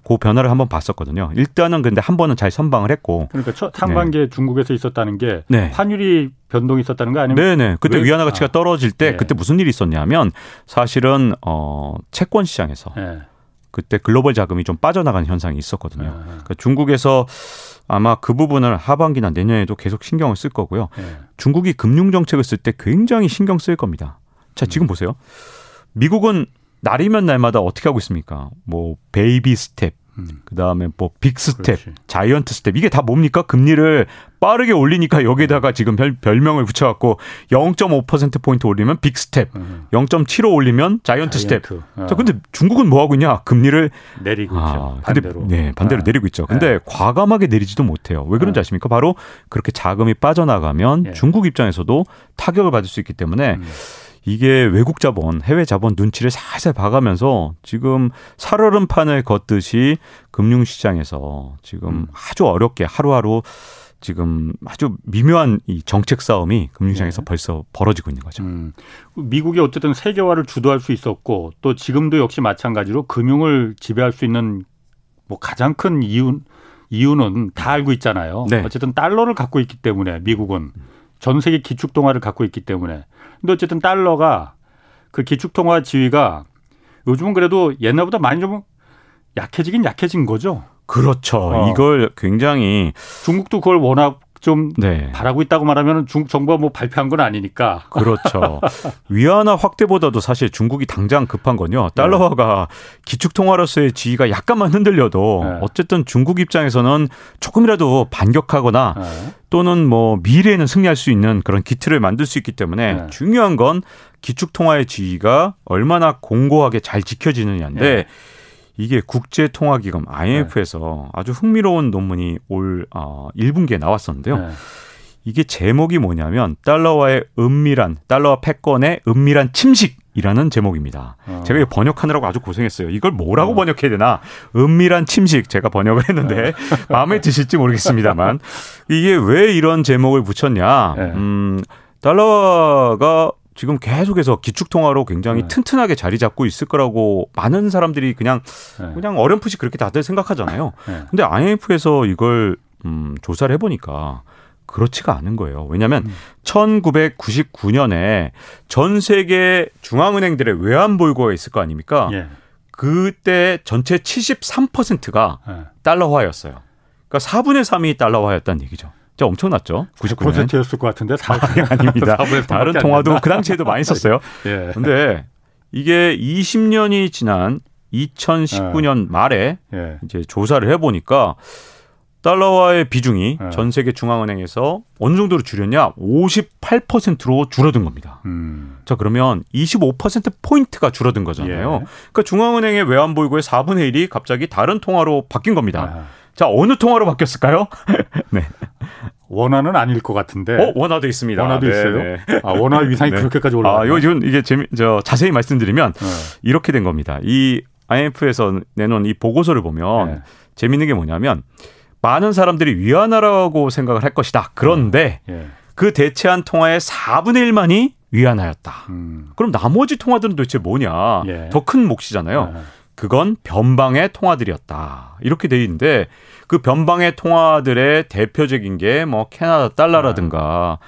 그 변화를 한번 봤었거든요. 일단은 근데 한 번은 잘 선방을 했고. 그러니까 첫 상반기에 네. 중국에서 있었다는 게 네. 환율이 변동이 있었다는 거 아니면? 네네. 그때 왜? 위안화 가치가 아. 떨어질 때 네. 그때 무슨 일이 있었냐면 사실은 어, 채권 시장에서 네. 그때 글로벌 자금이 좀 빠져나가는 현상이 있었거든요. 네. 그러니까 중국에서 아마 그 부분을 하반기나 내년에도 계속 신경을 쓸 거고요. 네. 중국이 금융 정책을 쓸 때 굉장히 신경 쓸 겁니다. 자, 지금 보세요. 미국은 날이면 날마다 어떻게 하고 있습니까? 뭐 baby step, 음. 그다음에 뭐 big step, giant step 이게 다 뭡니까? 금리를 빠르게 올리니까 여기에다가 지금 별, 별명을 붙여 갖고 0.5% 포인트 올리면 big step, 음. 0.75 올리면 giant, step. 어. 자, 근데 중국은 뭐 하고 있냐? 금리를 내리고 아, 있죠. 반대로. 근데, 네, 반대로 아. 내리고 있죠. 근데 네. 과감하게 내리지도 못해요. 왜 그런지 네. 아십니까? 바로 그렇게 자금이 빠져나가면 예. 중국 입장에서도 타격을 받을 수 있기 때문에 음. 이게 외국 자본, 해외 자본 눈치를 살살 봐가면서 지금 살얼음판을 걷듯이 금융시장에서 지금 음. 아주 어렵게 하루하루 지금 아주 미묘한 이 정책 싸움이 금융시장에서 네. 벌써 벌어지고 있는 거죠. 음. 미국이 어쨌든 세계화를 주도할 수 있었고 또 지금도 역시 마찬가지로 금융을 지배할 수 있는 뭐 가장 큰 이유 이유는 다 알고 있잖아요. 네. 어쨌든 달러를 갖고 있기 때문에 미국은 전 세계 기축 통화를 갖고 있기 때문에 근데 어쨌든 달러가 그 기축 통화 지위가 요즘은 그래도 옛날보다 많이 좀 약해지긴 약해진 거죠. 그렇죠. 어. 이걸 굉장히 중국도 그걸 워낙 좀 네. 바라고 있다고 말하면 중국 정부가 뭐 발표한 건 아니니까. 그렇죠. 위안화 확대보다도 사실 중국이 당장 급한 건요. 달러화가 기축 통화로서의 지위가 약간만 흔들려도 네. 어쨌든 중국 입장에서는 조금이라도 반격하거나 네. 또는 뭐 미래에는 승리할 수 있는 그런 기틀을 만들 수 있기 때문에 네. 중요한 건 기축 통화의 지위가 얼마나 공고하게 잘 지켜지느냐인데 네. 이게 국제통화기금 IMF에서 아주 흥미로운 논문이 올 어, 1분기에 나왔었는데요. 네. 이게 제목이 뭐냐면 달러와의 은밀한 달러와 패권의 은밀한 침식이라는 제목입니다. 어. 제가 번역하느라고 아주 고생했어요. 이걸 뭐라고 어. 번역해야 되나? 은밀한 침식 제가 번역을 했는데 네. 마음에 드실지 모르겠습니다만 이게 왜 이런 제목을 붙였냐? 네. 음, 달러가 지금 계속해서 기축 통화로 굉장히 네. 튼튼하게 자리 잡고 있을 거라고 많은 사람들이 그냥 네. 그냥 어렴풋이 그렇게 다들 생각하잖아요. 네. 근데 IMF에서 이걸 음, 조사를 해보니까 그렇지가 않은 거예요. 왜냐하면 음. 1999년에 전 세계 중앙은행들의 외환 보유고가 있을 거 아닙니까? 예. 그때 전체 73%가 예. 달러화였어요. 그러니까 4분의 3이 달러화였다는 얘기죠. 진짜 엄청났죠. 99년. 9%였을 것 같은데 사, 아니, 아닙니다. 4분의 3 다른 통화도? 그 당시에도 많이 썼어요. 예. 근데 이게 20년이 지난 2019년 말에 예. 이제 조사를 해 보니까 달러화의 비중이 네. 전 세계 중앙은행에서 어느 정도로 줄였냐? 58%로 줄어든 겁니다. 음. 자, 그러면 25% 포인트가 줄어든 거잖아요. 예. 그러니까 중앙은행의 외환 보유고의 4분의 1이 갑자기 다른 통화로 바뀐 겁니다. 아, 자, 어느 통화로 바뀌었을까요? 네. 원화는 아닐 것 같은데. 어, 원화도 있습니다. 원화도 네, 있어요? 네. 아, 원화 위상이 네. 그렇게까지 올라가. 아, 요, 요, 이게 재미, 저, 자세히 말씀드리면 네. 이렇게 된 겁니다. 이 IMF에서 내놓은 이 보고서를 보면 네. 재밌는 게 뭐냐면 많은 사람들이 위안화라고 생각을 할 것이다. 그런데 예. 그 대체한 통화의 4분의 1만이 위안화였다. 음. 그럼 나머지 통화들은 도대체 뭐냐? 예. 더큰 몫이잖아요. 네. 그건 변방의 통화들이었다. 이렇게 돼 있는데 그 변방의 통화들의 대표적인 게 뭐 캐나다 달러라든가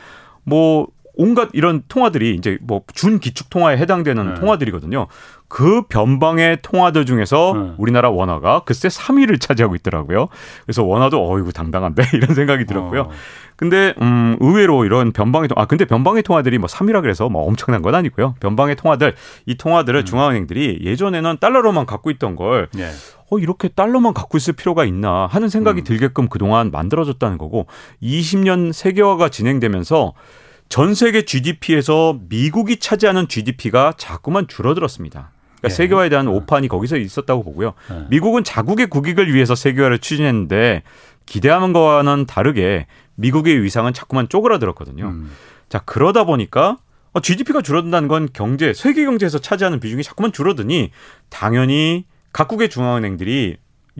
뭐 온갖 이런 통화들이 이제 뭐 준기축 통화에 해당되는 네. 통화들이거든요. 그 변방의 통화들 중에서 네. 우리나라 원화가 글쎄 3위를 차지하고 있더라고요. 그래서 원화도 어이구 당당한데 이런 생각이 들었고요. 어. 근데 음 의외로 이런 변방의 통- 아 근데 변방의 통화들이 뭐 3위라 그래서 뭐 엄청난 건 아니고요. 변방의 통화들 이 통화들을 음. 중앙은행들이 예전에는 달러로만 갖고 있던 걸 예. 어, 이렇게 달러만 갖고 있을 필요가 있나 하는 생각이 음. 들게끔 그동안 만들어졌다는 거고 20년 세계화가 진행되면서 전 세계 GDP에서 미국이 차지하는 GDP가 자꾸만 줄어들었습니다. 그러니까 예. 세계화에 대한 오판이 거기서 있었다고 보고요. 예. 미국은 자국의 국익을 위해서 세계화를 추진했는데 기대하는 거와는 다르게 미국의 위상은 자꾸만 쪼그라들었거든요. 음. 자 그러다 보니까 GDP가 어, 줄어든다는 건 경제 세계 경제에서 차지하는 비중이 자꾸만 줄어드니 당연히 각국의 중앙은행들이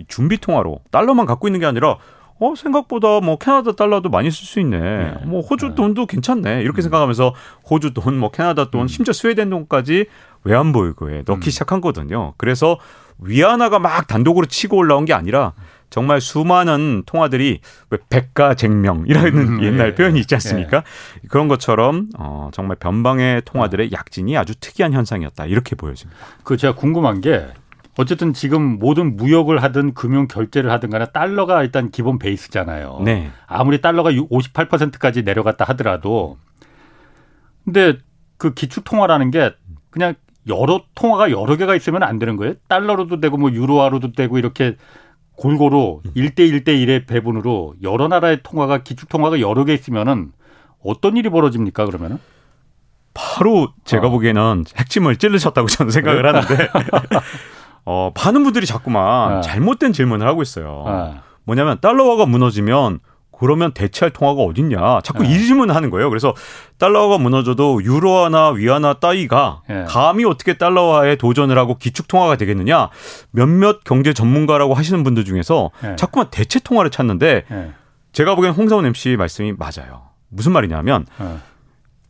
준비 통화로 달러만 갖고 있는 게 아니라 어 생각보다 뭐 캐나다 달러도 많이 쓸 수 있네. 네. 뭐 호주 네. 돈도 괜찮네. 이렇게 음. 생각하면서 호주 돈, 뭐 캐나다 돈, 음. 심지어 스웨덴 돈까지 외환보유고에 넣기 음. 시작한 거거든요. 그래서 위안화가 막 단독으로 치고 올라온 게 아니라 정말 수많은 통화들이 왜 백가쟁명이라는 음, 옛날 예, 표현이 있지 않습니까? 예. 그런 것처럼 어, 정말 변방의 통화들의 약진이 아주 특이한 현상이었다 이렇게 보여집니다. 그 제가 궁금한 게 어쨌든 지금 모든 무역을 하든 금융 결제를 하든 간에 달러가 일단 기본 베이스잖아요. 네. 아무리 달러가 58%까지 내려갔다 하더라도 근데 그 기축 통화라는 게 그냥 여러 통화가 여러 개가 있으면 안 되는 거예요. 달러로도 되고 뭐 유로화로도 되고 이렇게 골고루 1대1대1의 배분으로 여러 나라의 통화가 기축 통화가 여러 개 있으면은 어떤 일이 벌어집니까 그러면은? 바로 제가 어. 보기에는 핵심을 찔르셨다고 저는 생각을 하는데 어, 많은 분들이 자꾸만 네. 잘못된 질문을 하고 있어요. 네. 뭐냐면 달러화가 무너지면 그러면 대체할 통화가 어딨냐. 자꾸 네. 이 질문을 하는 거예요. 그래서 달러화가 무너져도 유로화나 위안화 따위가 네. 감히 어떻게 달러화에 도전을 하고 기축 통화가 되겠느냐. 몇몇 경제 전문가라고 하시는 분들 중에서 네. 자꾸만 대체 통화를 찾는데 네. 제가 보기엔 홍사원 MC 말씀이 맞아요. 무슨 말이냐면 네.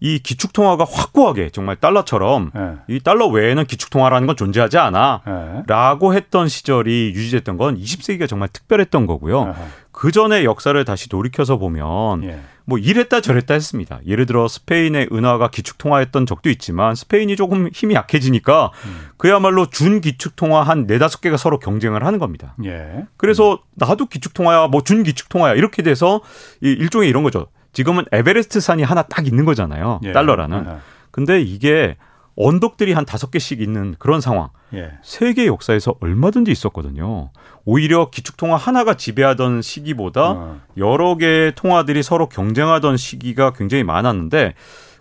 이 기축 통화가 확고하게 정말 달러처럼 네. 이 달러 외에는 기축 통화라는 건 존재하지 않아라고 네. 했던 시절이 유지됐던 건 20세기가 정말 특별했던 거고요. 네. 그 전의 역사를 다시 돌이켜서 보면 예. 뭐 이랬다 저랬다 했습니다. 예를 들어 스페인의 은화가 기축 통화했던 적도 있지만 스페인이 조금 힘이 약해지니까 음. 그야말로 준 기축 통화 한 네다섯 개가 서로 경쟁을 하는 겁니다. 예. 그래서 음. 나도 기축 통화야, 뭐 준 기축 통화야 이렇게 돼서 일종의 이런 거죠. 지금은 에베레스트 산이 하나 딱 있는 거잖아요. 예. 달러라는. 예. 근데 이게 언덕들이 한 다섯 개씩 있는 그런 상황. 예. 세계 역사에서 얼마든지 있었거든요. 오히려 기축통화 하나가 지배하던 시기보다 어. 여러 개의 통화들이 서로 경쟁하던 시기가 굉장히 많았는데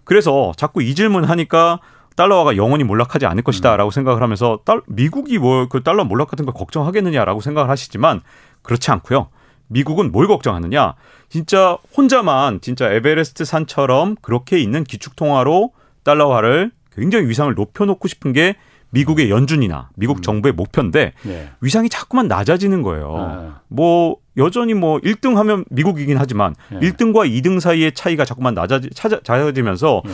그래서 자꾸 이 질문 하니까 달러화가 영원히 몰락하지 않을 것이다라고 음. 생각을 하면서 달, 미국이 뭐 그 달러 몰락 같은 걸 걱정하겠느냐라고 생각을 하시지만 그렇지 않고요. 미국은 뭘 걱정하느냐? 진짜 혼자만 진짜 에베레스트 산처럼 그렇게 있는 기축 통화로 달러화를 굉장히 위상을 높여놓고 싶은 게 미국의 연준이나 미국 음. 정부의 목표인데 네. 위상이 자꾸만 낮아지는 거예요. 아. 뭐 여전히 뭐 1등 하면 미국이긴 하지만 네. 1등과 2등 사이의 차이가 자꾸만 낮아지 찾아 작아지면서 네.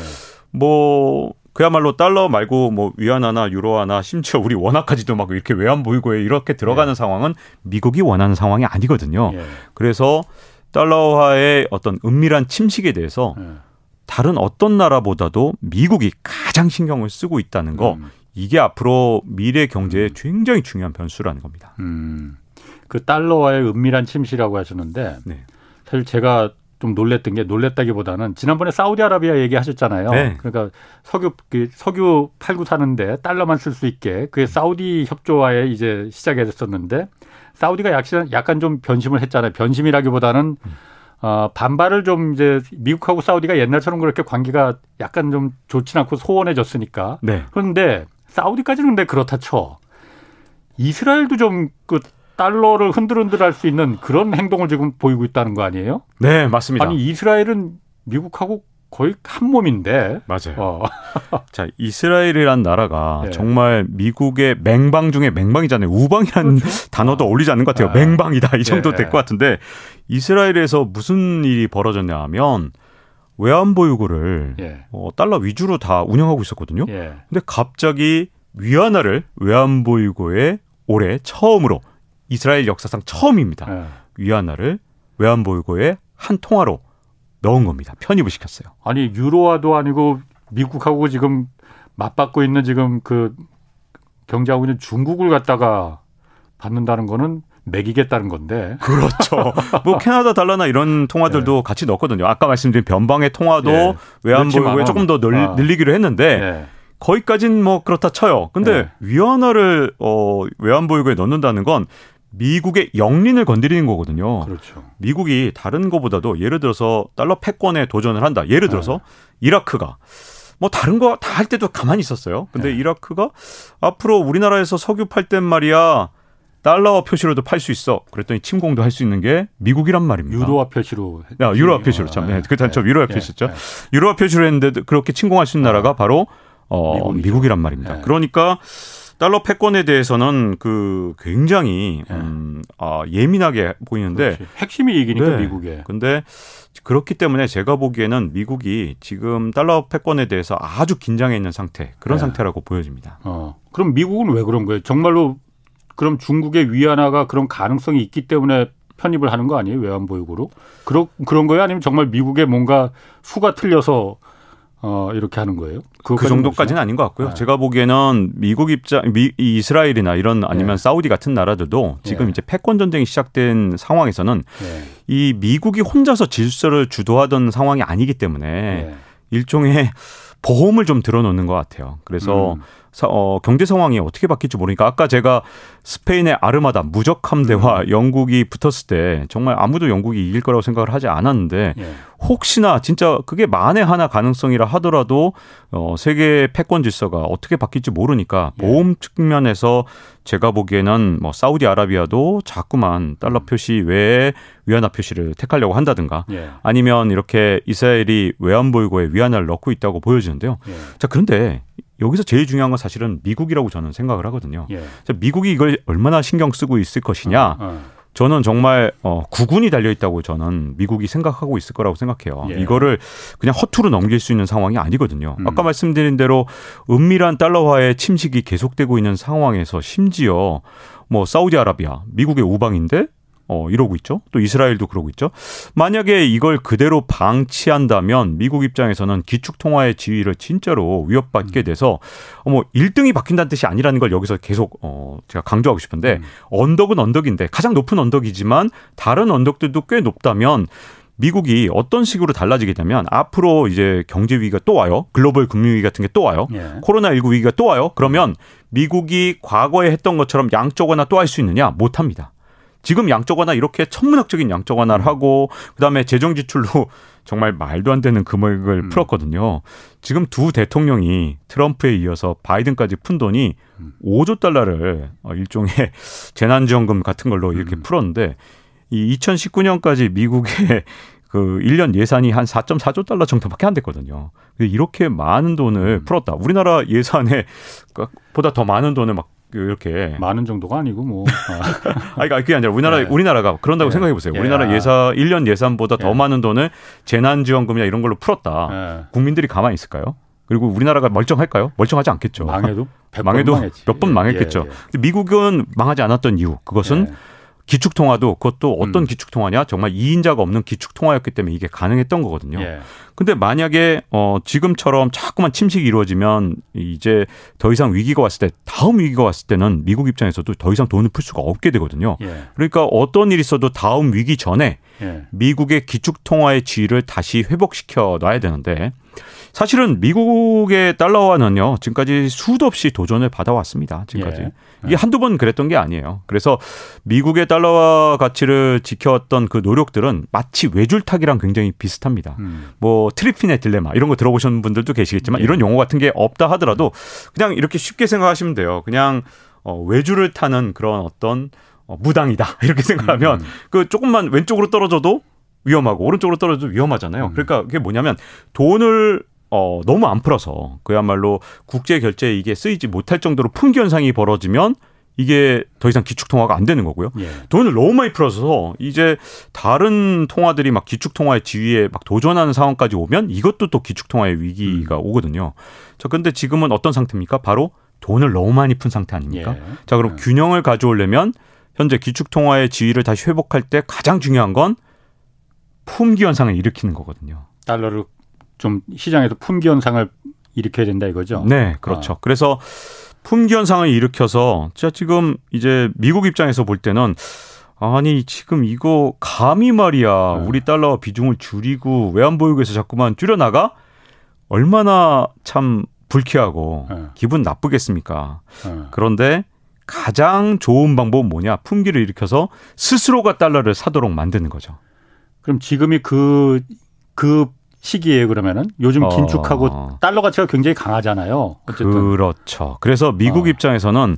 뭐 그야말로 달러 말고 뭐 위안화나 유로화나 심지어 우리 원화까지도 막 이렇게 외환 보이고에 이렇게 들어가는 네. 상황은 미국이 원하는 상황이 아니거든요. 예. 그래서 달러화의 어떤 은밀한 침식에 대해서 예. 다른 어떤 나라보다도 미국이 가장 신경을 쓰고 있다는 거 음. 이게 앞으로 미래 경제에 음. 굉장히 중요한 변수라는 겁니다. 음. 그 달러와의 은밀한 침시라고 하셨는데 네. 사실 제가 좀 놀랬던 게 놀랬다기보다는 지난번에 사우디아라비아 얘기하셨잖아요. 네. 그러니까 석유 그 석유 팔고 사는데 달러만 쓸 수 있게 그게 사우디 협조와에 이제 시작이 됐었는데 사우디가 약간 약간 좀 변심을 했잖아요. 변심이라기보다는 음. 어, 반발을 좀 이제 미국하고 사우디가 옛날처럼 그렇게 관계가 약간 좀 좋지 않고 소원해졌으니까. 네. 그런데 사우디까지는 근데 그렇다 쳐. 이스라엘도 좀그 달러를 흔들흔들할 수 있는 그런 행동을 지금 보이고 있다는 거 아니에요? 네, 맞습니다. 아니 이스라엘은 미국하고 거의 한 몸인데. 맞아요. 어. 자, 이스라엘이란 나라가 네. 정말 미국의 맹방 중에 맹방이잖아요. 우방이라는 그렇죠? 단어도 어울리지 않는 것 같아요. 아. 맹방이다. 이 정도 네. 될것 같은데 이스라엘에서 무슨 일이 벌어졌냐 하면 외환보 유고를 예. 어, 달러 위주로 다 운영하고 있었거든요. 예. 근데 갑자기 위안화를 외환보 유고에 올해 처음으로 이스라엘 역사상 처음입니다. 네. 위안화를 외환보유고에 한 통화로 넣은 겁니다. 편입을 시켰어요. 아니 유로화도 아니고 미국하고 지금 맞받고 있는 지금 그 경제하고 있는 중국을 갖다가 받는다는 거는 매기겠다는 건데. 그렇죠. 뭐 캐나다 달러나 이런 통화들도 네. 같이 넣었거든요. 아까 말씀드린 변방의 통화도 네. 외환보유고에 조금 더 늘, 아. 늘리기로 했는데 네. 거기까지는 뭐 그렇다 쳐요. 근데 네. 위안화를 어 외환보유고에 넣는다는 건 미국의 영린을 건드리는 거거든요. 그렇죠. 미국이 다른 거보다도 예를 들어서 달러 패권에 도전을 한다. 예를 들어서 네. 이라크가 뭐 다른 거 다 할 때도 가만히 있었어요. 근데 네. 이라크가 앞으로 우리나라에서 석유 팔 땐 말이야 달러 표시로도 팔 수 있어. 그랬더니 침공도 할 수 있는 게 미국이란 말입니다. 유로화 표시로. 야, 유로화 표시로 참. 네, 그 단점 네. 유로화 네. 표시였죠. 네. 유로화 표시로 했는데 그렇게 침공할 수 있는 나라가 바로 어, 미국이란 말입니다. 네. 그러니까 달러 패권에 대해서는 그 굉장히 네. 음, 아, 예민하게 보이는데 그렇지. 핵심이 이기니까 네. 미국에. 근데 그렇기 때문에 제가 보기에는 미국이 지금 달러 패권에 대해서 아주 긴장해 있는 상태 그런 네. 상태라고 보여집니다. 어. 그럼 미국은 왜 그런 거예요? 정말로 그럼 중국의 위안화가 그런 가능성이 있기 때문에 편입을 하는 거 아니에요? 외환보유고로? 그런 그런 거예요? 아니면 정말 미국의 뭔가 수가 틀려서 어, 이렇게 하는 거예요? 그 정도까지는 아닌 것 같고요. 네. 제가 보기에는 미국 입장, 미, 이스라엘이나 이런 아니면 네. 사우디 같은 나라들도 지금 네. 이제 패권 전쟁이 시작된 상황에서는 네. 이 미국이 혼자서 질서를 주도하던 상황이 아니기 때문에 네. 일종의 보험을 좀 들어놓는 것 같아요. 그래서 음. 어, 경제 상황이 어떻게 바뀔지 모르니까 아까 제가 스페인의 아르마다 무적 함대와 음. 영국이 붙었을 때 정말 아무도 영국이 이길 거라고 생각을 하지 않았는데 예. 혹시나 진짜 그게 만에 하나 가능성이라 하더라도 어, 세계 패권 질서가 어떻게 바뀔지 모르니까 예. 보험 측면에서 제가 보기에는 뭐 사우디아라비아도 자꾸만 달러 음. 표시 외에 위안화 표시를 택하려고 한다든가 예. 아니면 이렇게 이스라엘이 외환보유고에 위안화를 넣고 있다고 보여지는데요. 예. 자 그런데 여기서 제일 중요한 건 사실은 미국이라고 저는 생각을 하거든요. 예. 미국이 이걸 얼마나 신경 쓰고 있을 것이냐. 어, 어. 저는 정말 어, 구군이 달려 있다고 저는 미국이 생각하고 있을 거라고 생각해요. 예. 이거를 그냥 허투루 넘길 수 있는 상황이 아니거든요. 음. 아까 말씀드린 대로 은밀한 달러화의 침식이 계속되고 있는 상황에서 심지어 뭐 사우디아라비아, 미국의 우방인데 어, 이러고 있죠. 또 이스라엘도 그러고 있죠. 만약에 이걸 그대로 방치한다면 미국 입장에서는 기축 통화의 지위를 진짜로 위협받게 음. 돼서 어, 뭐 1등이 바뀐다는 뜻이 아니라는 걸 여기서 계속 어, 제가 강조하고 싶은데 음. 언덕은 언덕인데 가장 높은 언덕이지만 다른 언덕들도 꽤 높다면 미국이 어떤 식으로 달라지게 되면 앞으로 이제 경제 위기가 또 와요. 글로벌 금융 위기 같은 게 또 와요. 예. 코로나 19 위기가 또 와요. 그러면 미국이 과거에 했던 것처럼 양쪽 하나 또 할 수 있느냐? 못 합니다. 지금 양적 완화 이렇게 천문학적인 양적 완화를 하고 그다음에 재정 지출로 정말 말도 안 되는 금액을 음. 풀었거든요. 지금 두 대통령이 트럼프에 이어서 바이든까지 푼 돈이 음. 5조 달러를 어, 일종의 재난지원금 같은 걸로 이렇게 음. 풀었는데 이 2019년까지 미국의 그 1년 예산이 한 4.4조 달러 정도밖에 안 됐거든요. 이렇게 많은 돈을 음. 풀었다. 우리나라 예산에 보다 더 많은 돈을 막 이렇게 많은 정도가 아니고 뭐. 아, 그러니까 그게 아니라 우리나라 네. 우리나라가 그런다고 네. 생각해 보세요. 예. 우리나라 예산 1년 예산보다 더 예. 많은 돈을 재난 지원금이나 이런 걸로 풀었다. 예. 국민들이 가만히 있을까요? 그리고 우리나라가 멀쩡할까요? 멀쩡하지 않겠죠. 망해도 망해도 몇 번 망했겠죠. 미국은 망하지 않았던 이유 그것은 예. 기축통화도 그것도 어떤 음. 기축통화냐 정말 이인자가 없는 기축통화였기 때문에 이게 가능했던 거거든요. 예. 근데 만약에 어 지금처럼 자꾸만 침식이 이루어지면 이제 더 이상 위기가 왔을 때 다음 위기가 왔을 때는 미국 입장에서도 더 이상 돈을 풀 수가 없게 되거든요. 예. 그러니까 어떤 일이 있어도 다음 위기 전에 예. 미국의 기축 통화의 지위를 다시 회복시켜 놔야 되는데 사실은 미국의 달러화는요 지금까지 수도 없이 도전을 받아왔습니다. 지금까지 예. 이게 한두 번 그랬던 게 아니에요. 그래서 미국의 달러화 가치를 지켜왔던 그 노력들은 마치 외줄타기랑 굉장히 비슷합니다. 음. 뭐 트리핀의 딜레마 이런 거 들어보신 분들도 계시겠지만 예. 이런 용어 같은 게 없다 하더라도 그냥 이렇게 쉽게 생각하시면 돼요. 그냥 어, 외줄을 타는 그런 어떤 어, 무당이다 이렇게 생각하면 음. 그 조금만 왼쪽으로 떨어져도 위험하고 오른쪽으로 떨어져도 위험하잖아요. 음. 그러니까 그게 뭐냐면 돈을 어, 너무 안 풀어서 그야말로 국제 결제에 이게 쓰이지 못할 정도로 풍기 현상이 벌어지면 이게 더 이상 기축 통화가 안 되는 거고요. 예. 돈을 너무 많이 풀어서 이제 다른 통화들이 막 기축 통화의 지위에 막 도전하는 상황까지 오면 이것도 또 기축 통화의 위기가 음. 오거든요. 자, 근데 지금은 어떤 상태입니까? 바로 돈을 너무 많이 푼 상태 아닙니까? 예. 자, 그럼 예. 균형을 가져오려면 현재 기축 통화의 지위를 다시 회복할 때 가장 중요한 건 품귀 현상을 일으키는 거거든요. 달러를 좀 시장에서 품귀 현상을 일으켜야 된다 이거죠. 네, 그렇죠. 아. 그래서 품귀 현상을 일으켜서 제가 지금 이제 미국 입장에서 볼 때는 아니 지금 이거 감히 말이야 네. 우리 달러 비중을 줄이고 외환보유고에서 자꾸만 줄여나가 얼마나 참 불쾌하고 네. 기분 나쁘겠습니까? 네. 그런데 가장 좋은 방법은 뭐냐? 품귀를 일으켜서 스스로가 달러를 사도록 만드는 거죠. 그럼 지금이 그, 그 시기에 그러면은 요즘 어. 긴축하고 어. 달러 가치가 굉장히 강하잖아요. 어쨌든 그렇죠. 그래서 미국 어. 입장에서는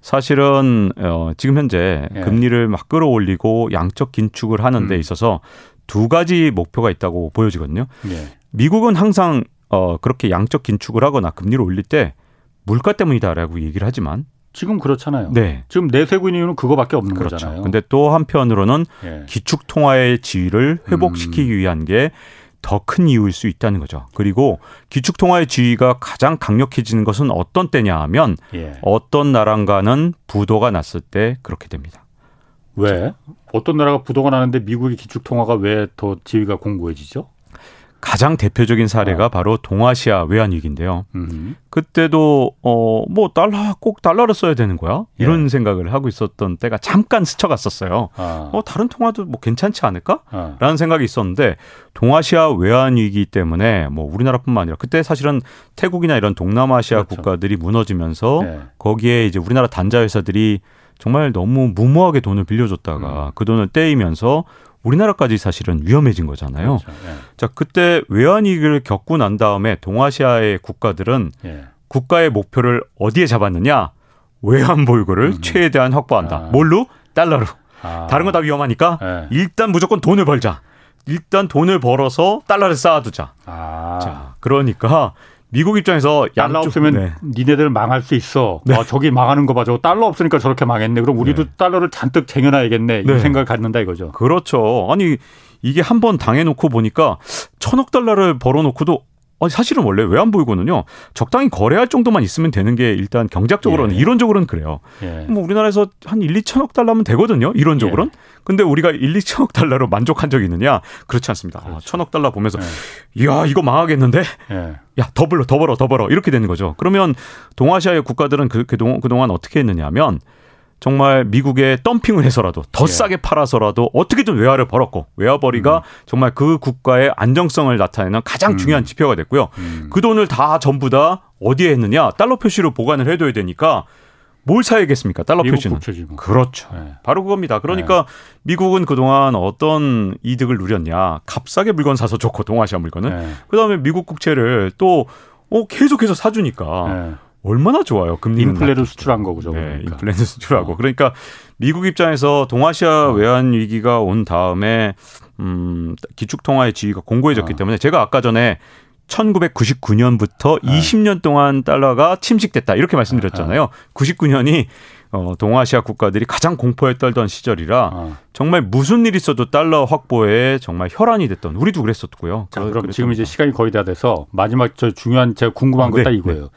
사실은 어, 지금 현재 예. 금리를 막 끌어올리고 양적 긴축을 하는 데 음. 있어서 두 가지 목표가 있다고 보여지거든요. 예. 미국은 항상 어, 그렇게 양적 긴축을 하거나 금리를 올릴 때 물가 때문이다라고 얘기를 하지만 지금 그렇잖아요. 네. 지금 있는 이유는 그거밖에 없는 그렇죠. 거잖아요. 근데 또 한편으로는 예. 기축 통화의 지위를 회복시키기 음. 위한 게 더 큰 이유일 수 있다는 거죠. 그리고 기축 통화의 지위가 가장 강력해지는 것은 어떤 때냐 하면 예. 어떤 나라가는 부도가 났을 때 그렇게 됩니다. 왜? 어떤 나라가 부도가 나는데 미국의 기축 통화가 왜 더 지위가 공고해지죠? 가장 대표적인 사례가 어. 바로 동아시아 외환 위기인데요. 음. 그때도 어뭐 달러 꼭 달러를 써야 되는 거야 이런 예. 생각을 하고 있었던 때가 잠깐 스쳐갔었어요. 아. 어 다른 통화도 뭐 괜찮지 않을까?라는 아. 생각이 있었는데 동아시아 외환 위기 때문에 뭐 우리나라뿐만 아니라 그때 사실은 태국이나 이런 동남아시아 그렇죠. 국가들이 무너지면서 예. 거기에 이제 우리나라 단자 회사들이 정말 너무 무모하게 돈을 빌려줬다가 음. 그 돈을 떼이면서 우리나라까지 사실은 위험해진 거잖아요. 그렇죠. 예. 자, 그때 외환위기를 겪고 난 다음에 동아시아의 국가들은 예. 국가의 목표를 어디에 잡았느냐? 외환 보유고를 음. 최대한 확보한다. 아. 뭘로? 달러로. 아. 다른 거 다 위험하니까 예. 일단 무조건 돈을 벌자. 일단 돈을 벌어서 달러를 쌓아두자. 아. 자, 그러니까 미국 입장에서 달러 없으면 네. 니네들 망할 수 있어. 네. 아, 저기 망하는 거 봐. 저 달러 없으니까 저렇게 망했네. 그럼 우리도 네. 달러를 잔뜩 쟁여놔야겠네. 이 네. 생각을 갖는다 이거죠. 그렇죠. 아니 이게 한 번 당해놓고 보니까 천억 달러를 벌어놓고도 아니 사실은 원래 외환 보유고는요 적당히 거래할 정도만 있으면 되는 게 일단 경제적으로는 예. 이론적으로는 그래요. 예. 뭐 우리나라에서 한 1, 2천억 달러면 되거든요. 이론적으로는. 예. 근데 우리가 1, 2천억 달러로 만족한 적이 있느냐? 그렇지 않습니다. 그렇죠. 아, 천억 달러 보면서 예. 이야 이거 망하겠는데? 예. 야더 벌어 더 벌어 더 벌어 이렇게 되는 거죠. 그러면 동아시아의 국가들은 그, 그동안, 그동안 어떻게 했느냐면 정말 미국에 덤핑을 해서라도 더 예. 싸게 팔아서라도 어떻게든 외화를 벌었고 외화벌이가 음. 정말 그 국가의 안정성을 나타내는 가장 음. 중요한 지표가 됐고요. 음. 그 돈을 다 전부 다 어디에 했느냐 달러 표시로 보관을 해둬야 되니까 뭘 사야겠습니까? 달러 표시는. 뭐. 그렇죠. 네. 바로 그겁니다. 그러니까 네. 미국은 그동안 어떤 이득을 누렸냐. 값싸게 물건 사서 좋고 동아시아 물건은. 네. 그다음에 미국 국채를 또 어, 계속해서 사주니까 네. 얼마나 좋아요. 금리 인플레를 수출한 거죠. 네, 그러니까. 인플레를 수출하고. 어. 그러니까 미국 입장에서 동아시아 어. 외환 위기가 온 다음에 음, 기축 통화의 지위가 공고해졌기 어. 때문에 제가 아까 전에 1999년부터 네. 20년 동안 달러가 침식됐다 이렇게 말씀드렸잖아요. 99년이 어, 동아시아 국가들이 가장 공포에 떨던 시절이라 어. 정말 무슨 일 있어도 달러 확보에 정말 혈안이 됐던 우리도 그랬었고요. 자, 그럼 지금 이제 시간이 거의 다 돼서 마지막 저 중요한 제가 궁금한 아, 거딱 네, 이거예요. 네.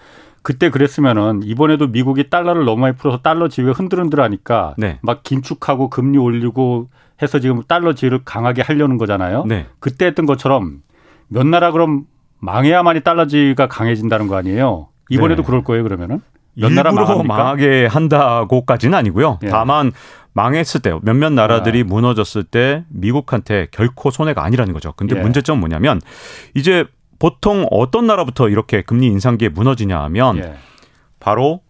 그때 그랬으면은 이번에도 미국이 달러를 너무 많이 풀어서 달러 지위가 흔들흔들하니까 네. 막 긴축하고 금리 올리고 해서 지금 달러 지위를 강하게 하려는 거잖아요. 네. 그때 했던 것처럼 몇 나라 그럼 망해야만이 달러 지위가 강해진다는 거 아니에요? 이번에도 네. 그럴 거예요 그러면은? 몇 나라 망하게 한다고까지는 아니고요. 예. 다만 망했을 때 몇몇 나라들이 아. 무너졌을 때 미국한테 결코 손해가 아니라는 거죠. 근데 예. 문제점은 뭐냐면 이제 보통 어떤 나라부터 이렇게 금리 인상기에 무너지냐 하면 예. 바로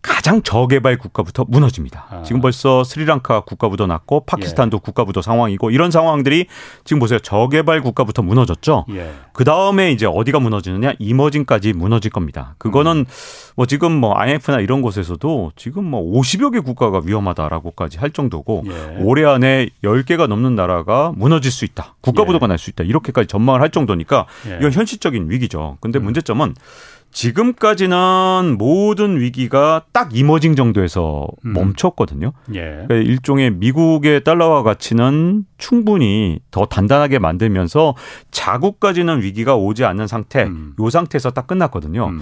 가장 저개발 국가부터 무너집니다. 아. 지금 벌써 스리랑카 국가부도 났고 파키스탄도 예. 국가부도 상황이고 이런 상황들이 지금 보세요. 저개발 국가부터 무너졌죠. 예. 그 다음에 이제 어디가 무너지느냐 이머징까지 무너질 겁니다. 그거는 음. 뭐 지금 뭐 IMF나 이런 곳에서도 지금 뭐 50여 개 국가가 위험하다라고까지 할 정도고 예. 올해 안에 10개가 넘는 나라가 무너질 수 있다. 국가부도가 예. 날수 있다. 이렇게까지 전망을 할 정도니까 예. 이건 현실적인 위기죠. 근데 음. 문제점은 지금까지는 모든 위기가 딱 이머징 정도에서 음. 멈췄거든요. 예. 그러니까 일종의 미국의 달러화 가치는 충분히 더 단단하게 만들면서 자국까지는 위기가 오지 않는 상태, 음. 요 상태에서 딱 끝났거든요. 음.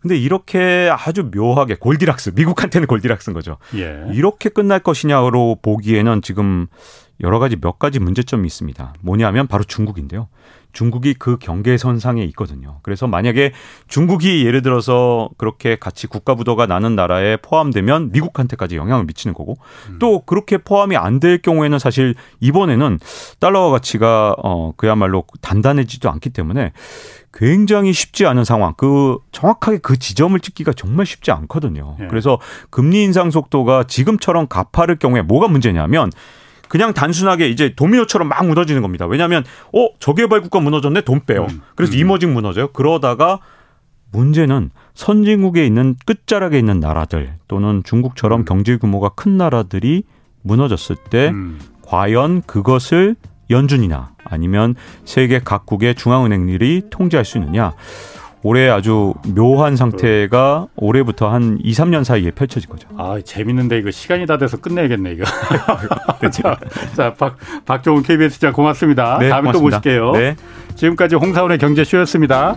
근데 이렇게 아주 묘하게 골디락스, 미국한테는 골디락스인 거죠. 예. 이렇게 끝날 것이냐로 보기에는 지금 여러 가지 몇 가지 문제점이 있습니다. 뭐냐면 바로 중국인데요. 중국이 그 경계선상에 있거든요. 그래서 만약에 중국이 예를 들어서 그렇게 같이 국가부도가 나는 나라에 포함되면 미국한테까지 영향을 미치는 거고 음. 또 그렇게 포함이 안 될 경우에는 사실 이번에는 달러와 가치가 어 그야말로 단단해지지도 않기 때문에 굉장히 쉽지 않은 상황. 그 정확하게 그 지점을 찍기가 정말 쉽지 않거든요. 예. 그래서 금리 인상 속도가 지금처럼 가파를 경우에 뭐가 문제냐면 그냥 단순하게 이제 도미노처럼 막 무너지는 겁니다. 왜냐하면 어 저개발 국가 무너졌네 돈 빼요. 음. 그래서 음. 이머징 무너져요. 그러다가 문제는 선진국에 있는 끝자락에 있는 나라들 또는 중국처럼 음. 경제 규모가 큰 나라들이 무너졌을 때 음. 과연 그것을 연준이나 아니면 세계 각국의 중앙은행들이 통제할 수 있느냐. 올해 아주 묘한 상태가 올해부터 한 2, 3년 사이에 펼쳐질 거죠. 아, 재밌는데 이거 시간이 다 돼서 끝내야겠네, 이거. 자, 자, 박, 박종훈 KBS 자 고맙습니다. 네, 다음에 고맙습니다. 또 모실게요. 네. 지금까지 홍사원의 경제쇼였습니다.